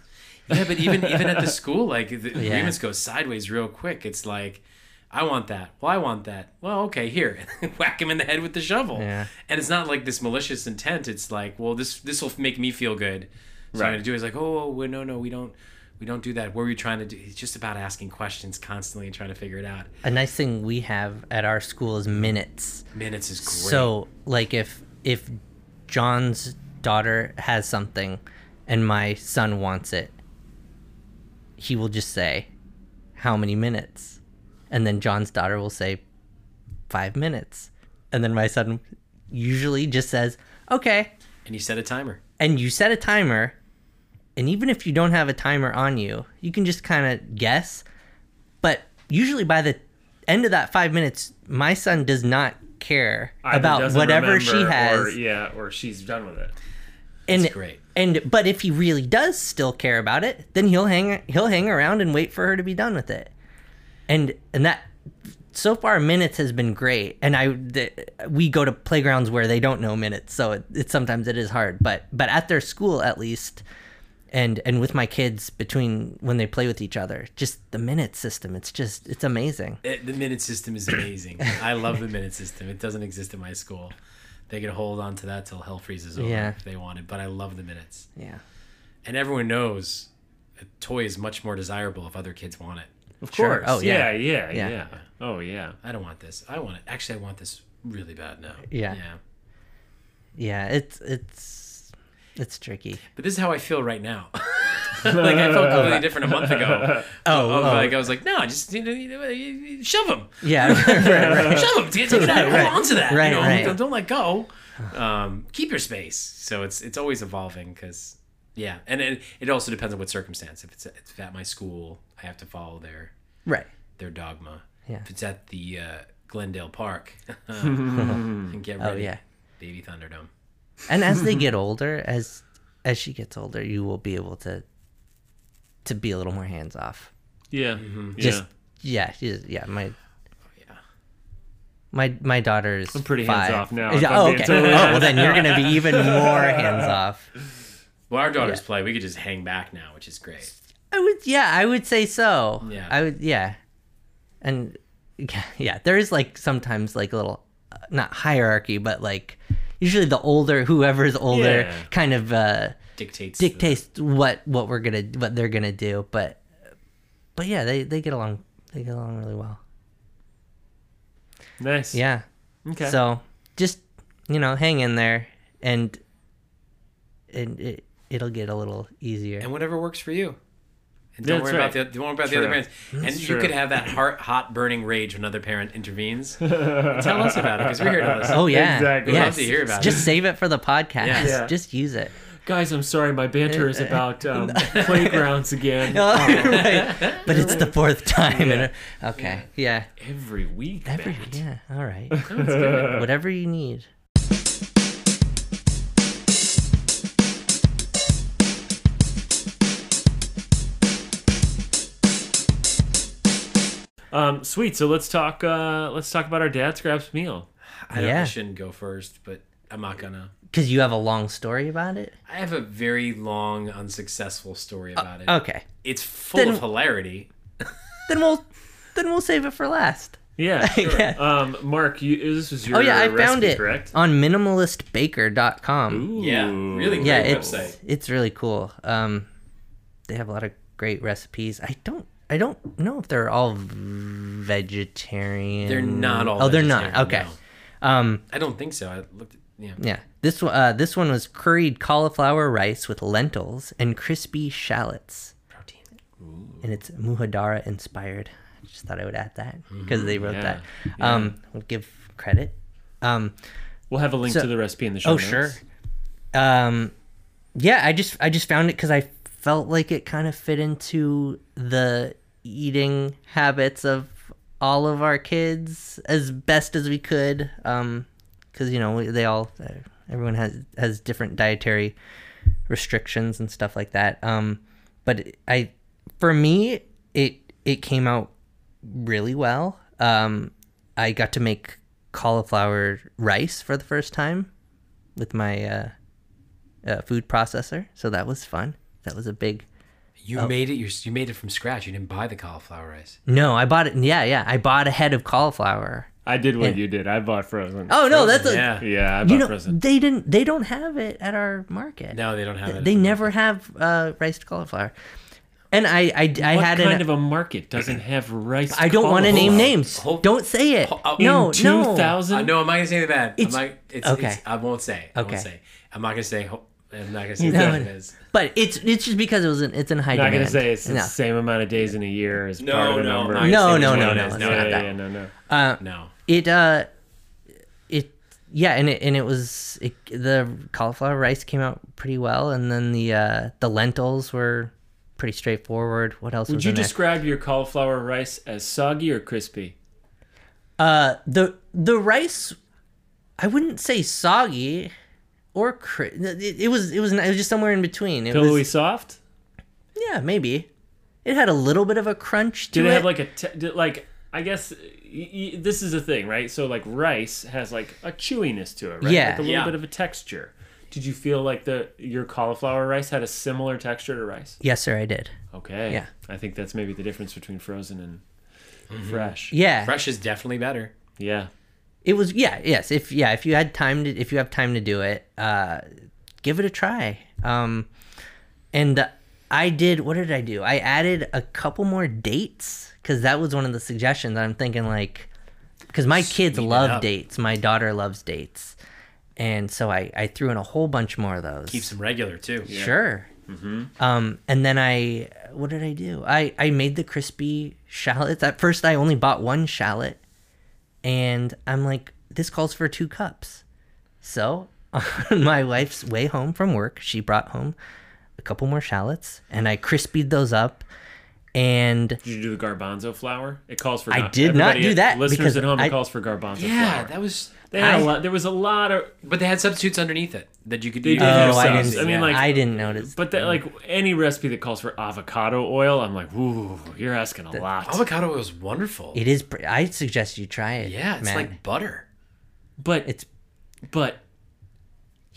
S1: yeah, but even even at the school, like the agreements go sideways real quick. It's like. I want that. Well, I want that. Well, okay, here, whack him in the head with the shovel.
S3: Yeah.
S1: And it's not like this malicious intent. It's like, well, this this will make me feel good. So
S2: Right.
S1: I'm gonna do. it. It's like, oh, well, no, no, we don't, we don't do that. What were you trying to do? It's just about asking questions constantly and trying to figure it out.
S3: A nice thing we have at our school is minutes.
S1: Minutes is great.
S3: So, like if if John's daughter has something and my son wants it, he will just say, "How many minutes?" And then John's daughter will say, five minutes." And then my son usually just says, "Okay."
S1: and you set a timer.
S3: and you set a timer and even if you don't have a timer on you you can just kind of guess. But usually by the end of that five minutes my son does not care
S2: Either
S3: about whatever she has
S2: Or, yeah, or she's done with it.
S3: and
S1: That's great.
S3: and but if he really does still care about it then he'll hang he'll hang around and wait for her to be done with it. And and that so far minutes has been great. And i the, we go to playgrounds where they don't know minutes so it, it sometimes it is hard. But but at their school at least and and with my kids between when they play with each other, just the minute system. It's just it's amazing.
S1: It, the minute system is amazing. I love the minute system. It doesn't exist at my school. They could hold on to that till hell freezes over
S3: Yeah.
S1: if they wanted. But I love the minutes,
S3: Yeah.
S1: and everyone knows a toy is much more desirable if other kids want it.
S2: Of
S3: Sure.
S2: course.
S3: Oh, yeah.
S2: yeah. Yeah.
S3: Yeah.
S2: Yeah. Oh yeah.
S1: I don't want this. I want it. Actually, I want this really bad now.
S3: Yeah.
S1: Yeah.
S3: Yeah. It's it's it's tricky.
S1: But this is how I feel right now. like I felt completely different a month ago.
S3: Oh, oh.
S1: like I was like, no, just you know, you shove him,
S3: Yeah. right, right.
S1: shove him, take it out,
S3: Right.
S1: hold on to that.
S3: Right,
S1: you know,
S3: right.
S1: Don't, don't let go. Um, keep your space. So it's it's always evolving because yeah, and it, it also depends on what circumstance. If it's if it's at my school, I have to follow their
S3: Right.
S1: their dogma.
S3: Yeah.
S1: If it's at the uh, Glendale Park, and get ready,
S3: Oh yeah.
S1: baby Thunderdome.
S3: And as they get older, as as she gets older, you will be able to to be a little more hands off.
S2: Yeah.
S1: Mm-hmm.
S2: Yeah.
S3: Just yeah, she's, yeah. My my my daughter is
S2: I'm pretty
S3: five.
S2: hands-off now,
S3: Yeah, oh, okay.
S2: totally
S3: oh, well, then you're gonna be even more hands off.
S1: Well, our daughters
S3: Yeah.
S1: play. We could just hang back now, which is great.
S3: I would, yeah, I would say so.
S1: Yeah.
S3: I would, yeah, and yeah, yeah, there is like sometimes like a little, uh, not hierarchy, but like usually the older, whoever's older,
S2: Yeah.
S3: kind of uh,
S1: Dictates. the-
S3: dictates what what we're gonna what they're gonna do. But but yeah, they they get along they get along really well.
S2: Nice.
S3: Yeah.
S2: Okay.
S3: So just you know, hang in there, and and it it'll get a little easier.
S1: and whatever works for you. And don't
S2: that's
S1: worry
S2: right.
S1: about the don't worry about
S2: True.
S1: the other parents. and
S2: That's
S1: you could have that heart hot burning rage when another parent intervenes. Tell us about it because we're here to listen.
S3: Oh yeah,
S2: Exactly.
S3: Yes.
S1: Love to hear about
S3: Just
S1: it.
S3: save it for the podcast.
S1: Yes.
S2: Yeah.
S3: Just use it.
S2: Guys, I'm sorry. My banter is about um, playgrounds again.
S3: Right. But it's the fourth time. And, okay. Yeah.
S2: Every week.
S3: Every,
S2: Matt.
S3: yeah. All right. Whatever you need.
S2: Um, sweet. So let's talk. Uh, let's talk about our dad scraps meal.
S1: I, don't, I shouldn't go first, but I'm not gonna.
S3: Because you have a long story about it.
S1: I have a very long, unsuccessful story about it.
S3: Okay.
S1: It's full
S3: Then-
S1: of hilarity.
S3: Then we'll then we'll save it for last.
S2: Yeah.
S3: Yeah.
S2: Um, Mark, you, this was your
S3: Oh yeah, I
S2: recipe,
S3: found it
S2: correct?
S3: on minimalistbaker.com.
S2: Ooh.
S1: Yeah, really
S3: Yeah, it's
S1: website.
S3: it's really cool. Um, they have a lot of great recipes. I don't I don't know if they're all vegetarian.
S1: They're not all.
S3: Oh, they're not. Okay.
S1: no.
S3: Um,
S1: I don't think so. I looked. At, yeah.
S3: yeah. This one uh this one was curried cauliflower rice with lentils and crispy shallots,
S1: Protein.
S3: and it's mujadara inspired. I just thought I would add that because they wrote
S2: yeah,
S3: that. Um, we'll give credit. Um,
S2: We'll have a link
S3: So-
S2: to the recipe in the show
S3: Oh
S2: notes.
S3: sure. Um, yeah, I just I just found it because I felt like it kind of fit into the eating habits of all of our kids as best as we could. Um, because you know they all everyone has has different dietary restrictions and stuff like that. Um, but I for me it it came out really well. Um, I got to make cauliflower rice for the first time with my uh, uh, food processor, so that was fun. That was a big.
S1: You made it. You you made it from scratch. You didn't buy the cauliflower rice.
S3: No, I bought it. Yeah, yeah, I bought a head of cauliflower.
S2: I did what
S3: Yeah.
S2: you did. I bought frozen.
S3: Oh no, that's a,
S1: yeah.
S2: Yeah, I bought
S3: you know
S2: frozen.
S3: they didn't they don't have it at our market.
S1: No, they don't have it.
S3: they never have uh, riced cauliflower. And I I, I
S2: what
S3: had
S2: kind
S3: an,
S2: of a market doesn't have rice?
S3: I don't want to name names.
S1: Hold-
S3: don't say it.
S1: Hold- uh,
S3: no,
S2: in
S3: no.
S2: 2000?
S1: Uh, no, I'm not gonna say the bad.
S3: It's-
S1: I'm not, it's,
S3: okay.
S1: It's, I won't say. I
S3: Okay.
S1: won't say. I'm not gonna say. Ho- I'm not gonna say
S3: No,
S1: what it
S3: no.
S1: is.
S3: But it's it's just because it was in, it's in high
S2: Not
S3: demand.
S2: gonna say it's the
S3: no.
S2: same amount of days in a year as
S1: No,
S2: part of the
S1: no,
S2: number.
S1: I'm not
S3: No,
S1: gonna
S3: no, no, no,
S2: yeah, yeah, yeah, no, no.
S3: Uh,
S1: No.
S3: it uh it yeah and it and it was it, the cauliflower rice came out pretty well and then the uh the lentils were pretty straightforward what else
S2: Would
S3: was
S2: you
S3: in there?
S2: describe your cauliflower rice as soggy or crispy?
S3: uh the the rice i wouldn't say soggy or cri- it, it was it was it was just somewhere in between it
S2: Pillowy
S3: was
S2: soft?
S3: yeah maybe it had a little bit of a crunch to
S2: Do they
S3: it
S2: have like a te- do- like? I guess y- y- this is a thing, right? So like rice has like a chewiness to it, right?
S3: Yeah.
S2: like a little
S1: Yeah.
S2: bit of a texture. Did you feel like the your cauliflower rice had a similar texture to rice?
S3: Yes, sir, I did.
S2: Okay.
S3: Yeah.
S2: I think that's maybe the difference between frozen and mm-hmm. fresh.
S3: Yeah.
S1: Fresh is definitely better.
S2: Yeah.
S3: It was yeah, yes. If yeah, if you had time to if you have time to do it, uh give it a try. Um and I did what did I do? I added a couple more dates cuz that was one of the suggestions. I'm thinking like cuz my kids
S1: Sweeten
S3: love
S1: up.
S3: dates. My daughter loves dates. And so I I threw in a whole bunch more of those.
S1: Keeps them regular too.
S3: Sure. Um, and then I, what did I do? I, I made the crispy shallots. At first, I only bought one shallot, and I'm like, this calls for two cups. So, on my wife's way home from work, she brought home a couple more shallots, and I crispied those up. And
S2: Did you do the garbanzo flour? It calls for.
S3: I
S2: gar-
S3: did not do that
S2: Listeners
S3: because
S2: at home, it
S3: I-
S2: calls for garbanzo flour.
S1: Yeah,
S2: flour.
S1: that was.
S2: They had a
S3: I-
S2: lot. There was a lot of.
S1: But they had substitutes underneath it that you could
S2: They
S1: use.
S2: did
S3: Oh, I didn't-
S2: I mean,
S1: yeah.
S2: like
S3: I didn't notice.
S2: But that, like any recipe that calls for avocado oil, I'm like, ooh, you're asking a lot.
S1: avocado oil is wonderful.
S3: it is. pr- I suggest you try it.
S1: yeah, it's
S3: Matt.
S1: like butter.
S2: but
S3: it's
S2: but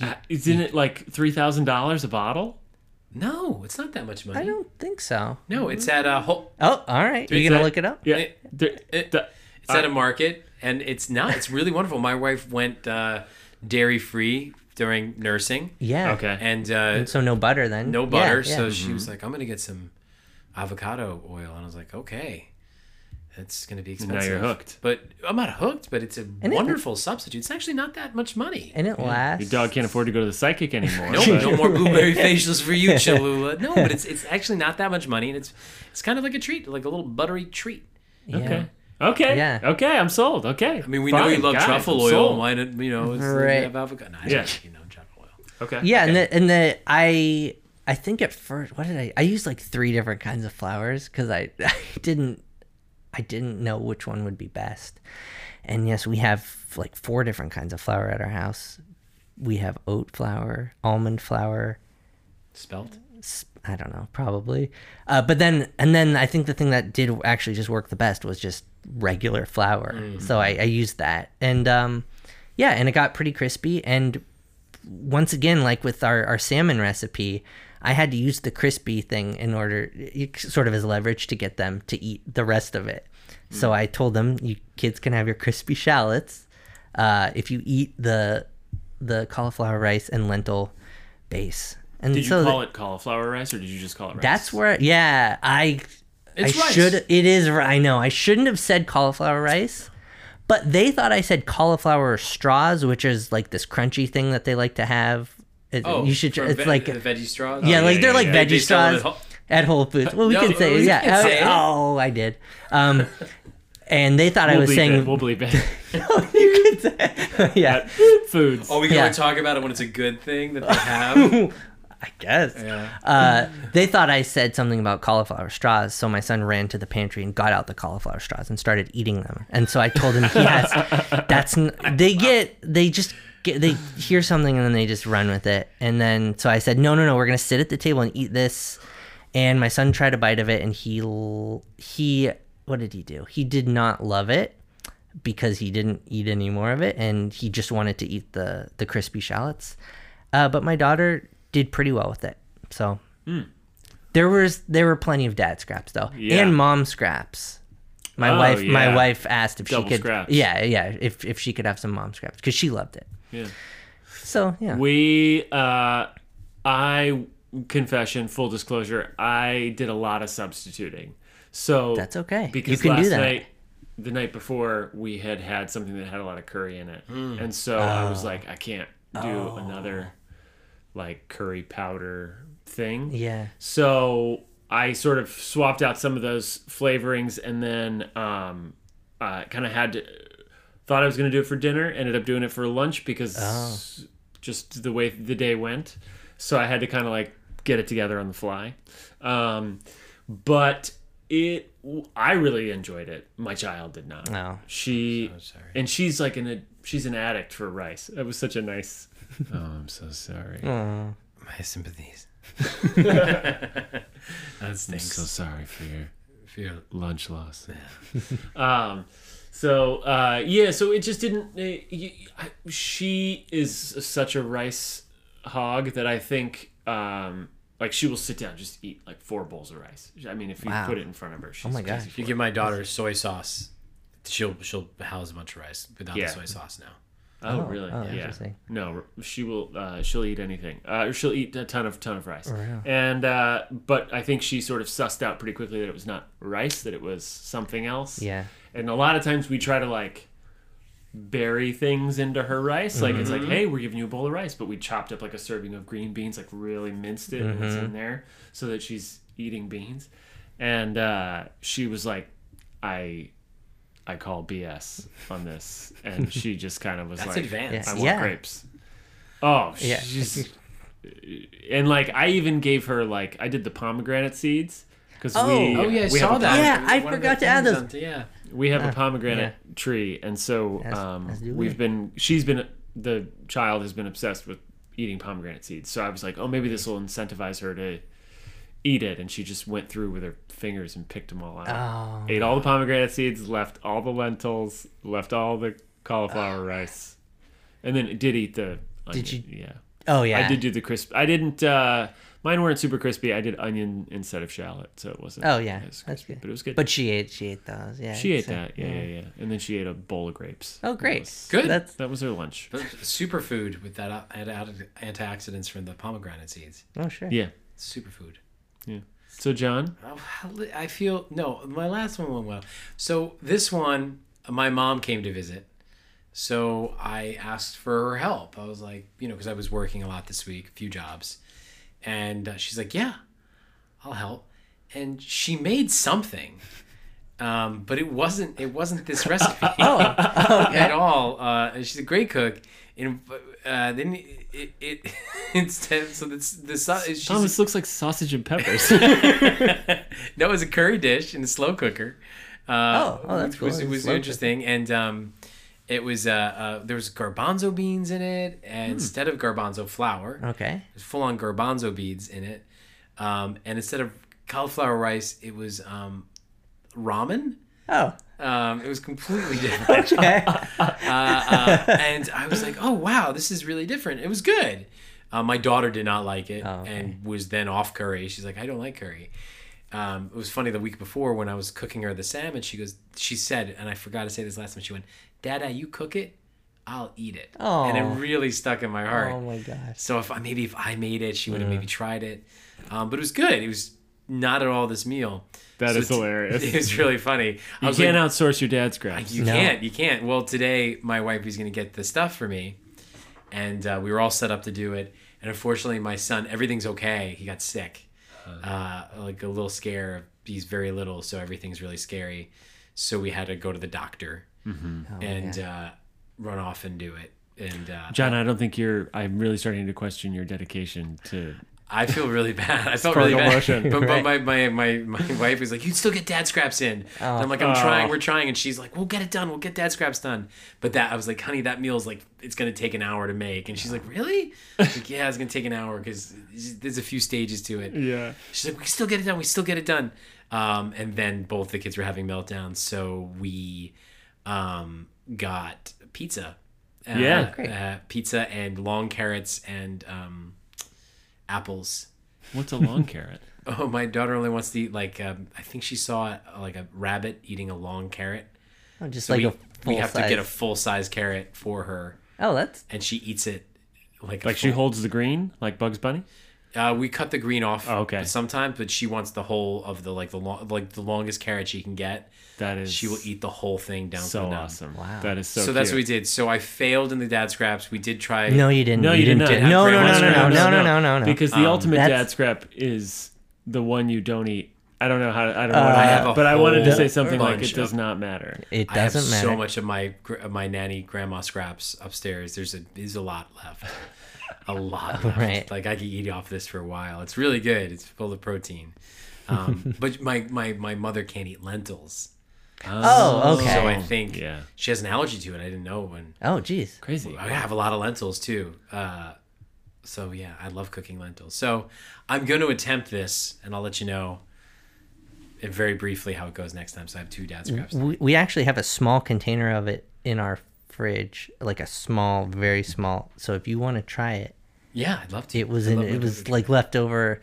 S2: uh, isn't it like three thousand dollars a bottle?
S1: No, it's not that much money.
S3: I don't think so.
S1: No, it's at a whole.
S3: Oh, all right. You
S2: It's
S3: gonna
S2: at-
S3: look it up?
S2: Yeah,
S1: It-
S2: there-
S1: it-
S2: the-
S1: It's at a market, and it's not. It's really wonderful. My wife went uh, dairy free during nursing,
S3: Yeah.
S2: okay.
S1: and uh,
S3: So no butter then.
S1: no butter.
S3: yeah.
S1: So she was like, "I'm gonna get some avocado oil," and I was like, "Okay." It's gonna be expensive.
S2: Now you're hooked.
S1: But I'm not hooked. But it's a
S3: it-
S1: wonderful substitute. It's actually not that much money.
S3: and it lasts.
S2: Your dog can't afford to go to the psychic anymore.
S1: No, no more blueberry facials for you, Cholula. No, but it's it's actually not that much money, and it's it's kind of like a treat, like a little buttery treat.
S3: Yeah.
S2: Okay. Okay.
S3: Yeah.
S2: Okay. I'm sold. Okay.
S1: I mean, we know you love truffle oil. Why did you know? It's,
S3: Right.
S1: Have avocado. No, I
S2: Yeah.
S1: you know truffle oil.
S2: Okay.
S3: Yeah, and the, and the I I think at first what did I I used like three different kinds of flours because I I didn't I didn't know which one would be best. And yes, we have like four different kinds of flour at our house. We have oat flour, almond flour,
S1: Spelt.
S3: I don't know, probably. Uh, but then, and then I think the thing that did actually just work the best was just regular flour. So I, I used that, and um, yeah, and it got pretty crispy. And once again, like with our our salmon recipe, I had to use the crispy thing in order, sort of as leverage to get them to eat the rest of it. So I told them, you kids can have your crispy shallots uh, if you eat the the cauliflower rice and lentil base. And
S2: Did you
S3: so
S2: call it cauliflower rice or did you just call it rice?
S3: that's where, yeah, I,
S1: It's
S3: I
S1: rice.
S3: should. It is. I know. I shouldn't have said cauliflower rice, but they thought I said cauliflower straws, which is like this crunchy thing that they like to have. It,
S1: Oh,
S3: you should.
S1: for
S3: It's
S1: ve-
S3: like
S1: the veggie straws.
S3: yeah,
S1: Oh,
S3: like they're
S2: yeah,
S3: like
S2: yeah.
S3: veggie
S1: They
S3: straws
S1: at Whole-
S3: at Whole Foods. Well, we
S1: No,
S3: can say
S1: we
S3: yeah.
S1: can say it.
S3: oh, I did. Um, and they thought I
S2: We'll
S3: was saying
S2: it. We'll bleep it.
S3: you could say yeah.
S2: Foods.
S1: Oh, we can
S3: Yeah.
S1: only talk about it when it's a good thing that they have.
S3: I guess.
S1: yeah.
S3: uh, they thought I said something about cauliflower straws, so my son ran to the pantry and got out the cauliflower straws and started eating them. And so I told him he has. That's n- they get they just get they hear something and then they just run with it. And then so I said, no, no, no, we're gonna sit at the table and eat this. And my son tried a bite of it and he he what did he do? He did not love it because he didn't eat any more of it and he just wanted to eat the the crispy shallots. Uh, but my daughter did pretty well with it. So there was there were plenty of dad scraps though,
S2: Yeah.
S3: and mom scraps. My
S2: Oh,
S3: wife my wife asked if
S2: Double
S3: she could
S2: scraps.
S3: yeah yeah if if she could have some mom scraps because she loved it.
S2: Yeah.
S3: So yeah
S2: We, uh, I, confession, full disclosure, I did a lot of substituting. So
S3: That's okay.
S2: Because
S3: You can
S2: last
S3: do that.
S2: night, the night before, we had had something that had a lot of curry in it, and so I
S3: Oh.
S2: was like, I can't do another like curry powder thing.
S3: yeah
S2: So I sort of swapped out some of those flavorings and then um, uh, kind of had to, thought I was going to do it for dinner, ended up doing it for lunch because
S3: Oh.
S2: just the way the day went. So I had to kind of like get it together on the fly. Um, but it, I really enjoyed it. My child did not.
S3: no
S2: She,
S1: sorry.
S2: and she's like an, she's an addict for rice. It was such a nice. oh, I'm so sorry.
S3: Aw.
S1: My sympathies. that
S2: I'm so sorry for your
S1: For your-
S2: lunch loss. um, so uh, yeah, so it just didn't. Uh, y I she is such a rice hog that I think um, like she will sit down just eat like four bowls of rice. I mean, if you
S3: Wow.
S2: put it in front of her, she's
S3: Oh my
S2: crazy
S3: gosh.
S1: If you give my daughter soy sauce, she'll she'll house a bunch of rice without
S2: Yeah.
S1: the soy sauce now.
S2: Oh,
S3: Oh,
S2: really?
S3: oh,
S2: yeah. No, she will. Uh, she'll eat anything. Uh, she'll eat a ton of ton of rice.
S3: Wow.
S2: And uh, but I think she sort of sussed out pretty quickly that it was not rice, that it was something else.
S3: Yeah.
S2: And a lot of times we try to like bury things into her rice. Like it's like, hey, we're giving you a bowl of rice, but we chopped up like a serving of green beans, like really minced it, and it's in there so that she's eating beans. And uh, she was like, I. I call BS on this, and she just kind of was
S1: That's
S2: like,
S1: advanced.
S2: I
S3: Yeah.
S2: want
S3: Yeah.
S2: grapes. Oh,
S3: Yeah.
S2: she's and like I even gave her like I did the pomegranate seeds because
S3: Oh.
S2: we
S1: Oh yeah, I
S2: we
S1: saw that.
S3: Yeah, I
S1: One of the
S3: forgot to add
S1: things
S3: those.
S1: on- yeah.
S2: We have a
S3: Ah,
S2: pomegranate tree, and so
S3: As-
S2: um,
S3: as do
S2: we've been she's been the child has been obsessed with eating pomegranate seeds. So I was like, oh, maybe this will incentivize her to eat it, and she just went through with her fingers and picked them all out.
S3: Oh.
S2: Ate all the pomegranate seeds, left all the lentils, left all the cauliflower rice, and then did eat the. Onion.
S3: Did you-
S2: Yeah.
S3: Oh yeah.
S2: I did do the crisp. I didn't. uh Mine weren't super crispy. I did onion instead of shallot, so it wasn't.
S3: Oh yeah.
S2: as
S3: That's
S2: crispy,
S3: good.
S2: but it was good.
S3: But she ate. She ate those. Yeah.
S2: she ate
S3: so-
S2: that. Yeah, yeah, yeah. And then she ate a bowl of grapes.
S3: Oh
S2: That
S3: great.
S2: was-
S1: Good.
S3: That's
S2: That was her lunch.
S1: Superfood with that added antioxidants from the pomegranate seeds.
S3: oh sure.
S2: Yeah.
S1: Superfood. Yeah.
S2: So John,
S1: Oh, how li- I feel no. My last one went well. So this one, my mom came to visit. So I asked for her help. I was like, you know, because I was working a lot this week, a few jobs, and uh, she's like, "Yeah, I'll help." And she made something, um, but it wasn't. It wasn't this recipe at all. Uh, and she's a great cook. And uh, then it, it, it instead, so this the sau- she's
S2: Thomas looks like sausage and peppers.
S1: that was a curry dish in a slow cooker. Uh,
S3: Oh, oh, that's
S1: which was,
S3: cool.
S1: it was interesting, and um, it was uh, uh, there was garbanzo beans in it, and instead of garbanzo flour,
S3: Okay.
S1: there's full on garbanzo beans in it, um, and instead of cauliflower rice, it was um, ramen.
S3: Oh.
S1: Um, it was completely different.
S3: Okay.
S1: uh, uh, and I was like, "Oh wow, this is really different." It was good. Uh, my daughter did not like it
S3: Oh, okay.
S1: and was then off curry. She's like, "I don't like curry." Um, it was funny the week before when I was cooking her the salmon. She goes, she said, and I forgot to say this last time. She went, "Dada, you cook it, I'll eat it," Oh.
S3: and
S1: it really stuck in my heart.
S3: oh my gosh.
S1: So if I maybe if I made it, she would have maybe tried it. Um, but it was good. It was not at all this meal.
S2: That
S1: So
S2: is hilarious.
S1: It was really funny. I
S2: you
S1: was
S2: can't
S1: like,
S2: outsource your dad's scraps.
S1: you
S3: No.
S1: can't. You can't. Well, today my wife is going to get the stuff for me, and uh, we were all set up to do it. And unfortunately, my son, everything's okay. He got sick, uh, like a little scare. He's very little, so everything's really scary. So we had to go to the doctor
S3: Oh,
S1: and
S3: yeah.
S1: uh, run off and do it. And uh,
S2: John, I don't think you're. I'm really starting to question your dedication to.
S1: I feel really bad. I felt really bad.
S2: motion.
S1: But, but
S3: Right.
S1: my, my, my, my wife was like, you'd still get dad scraps in. and I'm like, I'm
S2: Oh.
S1: trying, we're trying. And she's like, we'll get it done. We'll get dad scraps done. But that, I was like, honey, that meal's like, it's going to take an hour to make. And she's like, really? I was like, yeah, it's going to take an hour because there's a few stages to it.
S2: Yeah.
S1: She's like, we still get it done. We still get it done. Um, and then both the kids were having meltdowns. So we um, got pizza. Uh,
S2: Yeah.
S1: Uh, pizza and long carrots and um, apples.
S2: What's a long carrot?
S1: Oh, my daughter only wants to eat like um, I think she saw like a rabbit eating a long carrot.
S3: Oh, just
S1: So
S3: like
S1: we,
S3: a full
S1: we have
S3: size.
S1: to get a full size carrot for her,
S3: Oh, that's
S1: and she eats it like a
S2: Like she holds the green, like Bugs Bunny.
S1: Uh, we cut the green off.
S2: Oh, okay.
S1: Sometimes, but she wants the whole of the like the long like the longest carrot she can get.
S2: That is.
S1: She will eat the whole thing down
S2: So
S1: to
S2: awesome.
S3: Wow.
S2: That is so.
S1: So, that's what we did. So I failed in the dad scraps. We did try.
S3: no, you didn't.
S2: No,
S3: you,
S2: you did
S3: didn't.
S1: Didn't
S3: No, no, no, no, no, no, no, no, no, no.
S2: Because the
S1: Um,
S2: ultimate
S3: That's-
S2: dad scrap is the one you don't eat. I don't know how. I don't know.
S3: Uh, I
S1: have a
S2: but I wanted to say something like it does
S1: of-
S2: not matter.
S3: It
S1: I have
S3: doesn't matter.
S1: so much of my of my nanny grandma scraps upstairs. There's a there's a lot left. A lot left.
S3: Right.
S1: Like I could eat off this for a while. It's really good. It's full of protein. Um, but my, my my mother can't eat lentils.
S3: Oh, okay.
S1: So I think
S2: Yeah.
S1: she has an allergy to it. I didn't know when.
S3: Oh, geez.
S2: Crazy.
S1: I have a lot of lentils too. Uh, so yeah, I love cooking lentils. So I'm going to attempt this, and I'll let you know very briefly how it goes next time. So I have two dad scraps.
S3: We, we actually have a small container of it in our fridge, like a small, very small. So if you want to try it,
S1: Yeah, I'd love to.
S3: It was in, it was like leftover.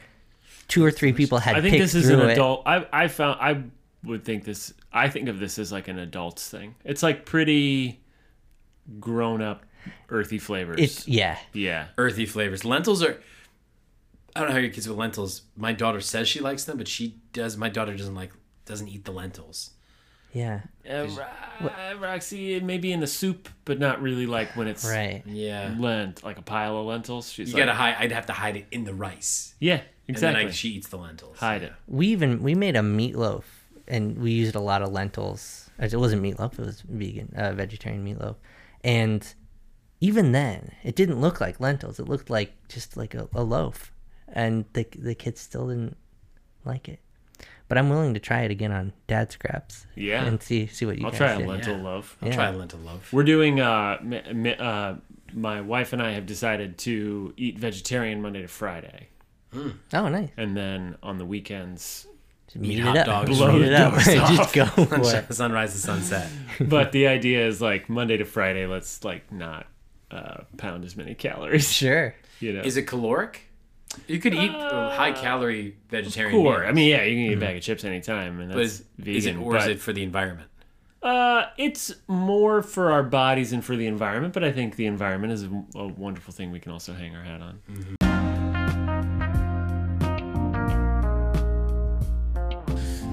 S3: Two or three people had
S2: I think
S3: picked
S2: this is
S3: through
S2: an
S3: it.
S2: adult. I I found I would think this. I think of this as like an adults thing. It's like pretty grown up, earthy flavors.
S3: It's yeah.
S2: yeah.
S1: earthy flavors. Lentils are. I don't know how your kids with lentils. My daughter says she likes them, but she does. My daughter doesn't like doesn't eat the lentils.
S3: Yeah.
S2: Uh, Ro- Roxy, maybe in the soup, but not really like when it's
S3: Right.
S1: Yeah,
S2: lent like a pile of lentils. She's
S1: you
S2: like,
S1: gotta hide. I'd have to hide it in the rice,
S2: yeah,
S1: and
S2: exactly.
S1: then I, she eats the lentils.
S2: Hide it.
S3: We even we made a meatloaf and we used a lot of lentils. It wasn't meatloaf; it was vegan, uh, vegetarian meatloaf. And even then, it didn't look like lentils. It looked like just like a, a loaf, and the the kids still didn't like it. But I'm willing to try it again on Dad Scraps.
S2: Yeah.
S3: and see see what you
S2: I'll
S3: guys
S2: try a
S3: think.
S2: lentil
S1: Yeah.
S2: loaf.
S1: I'll
S3: Yeah.
S1: try lentil loaf.
S2: We're doing. Uh, mi- mi- uh, my wife and I have decided to eat vegetarian Monday to Friday,
S3: Oh, nice.
S2: and then on the weekends.
S3: Just meet
S1: hot
S3: it up.
S1: dogs.
S3: Just
S2: Blow
S3: meet
S2: the
S3: it up.
S2: doors
S3: Just
S2: off.
S3: go for.
S1: Sunrise to sunset.
S2: but the idea is like Monday to Friday. Let's like not uh, pound as many calories.
S3: Sure.
S2: You know.
S1: Is it caloric? You could eat a high calorie vegetarian.
S2: Core.
S1: meal,
S2: I mean, yeah, you can eat a bag of chips anytime, and
S1: but
S2: that's
S1: is,
S2: vegan.
S1: is it or
S2: but,
S1: is it for the environment?
S2: Uh, it's more for our bodies and for the environment, but I think the environment is a, a wonderful thing we can also hang our hat on.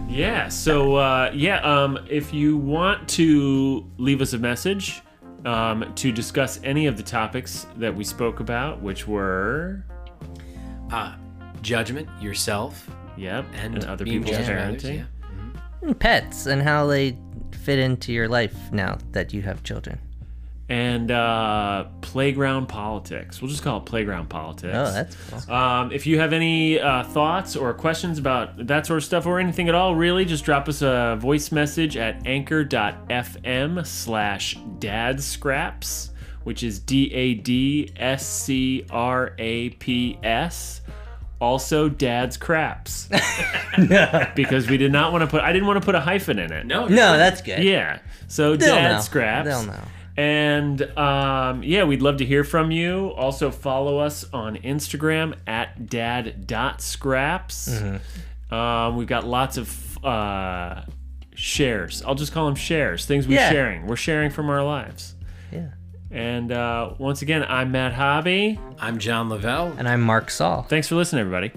S2: Yeah. So uh, yeah, um, if you want to leave us a message um, to discuss any of the topics that we spoke about, which were
S1: Uh, judgment, yourself,
S2: yep,
S1: and,
S2: and, other
S1: being
S2: people's
S1: judged
S2: parenting.
S1: others, yeah.
S3: And pets and how they fit into your life now that you have children.
S2: and uh, playground politics. We'll just call it playground politics.
S3: Oh, that's cool.
S2: Um, if you have any uh, thoughts or questions about that sort of stuff or anything at all, really, just drop us a voice message at anchor.fm slash dadscraps, which is D A D S C R A P S. Also, dad's craps. because we did not want to put, I didn't want to put a hyphen in it.
S1: No,
S3: No, that's good.
S2: Yeah. So,
S3: They'll
S2: dad
S3: know.
S2: scraps.
S3: They'll know.
S2: And um, yeah, we'd love to hear from you. Also, follow us on Instagram at dad.scraps.
S3: Mm-hmm.
S2: Um, we've got lots of uh, shares. I'll just call them shares, things we're
S3: Yeah.
S2: sharing. We're sharing from our lives.
S3: Yeah.
S2: And uh, once again, I'm Matt Hobby.
S1: I'm John Lavelle.
S3: And I'm Mark Saul.
S2: Thanks for listening, everybody.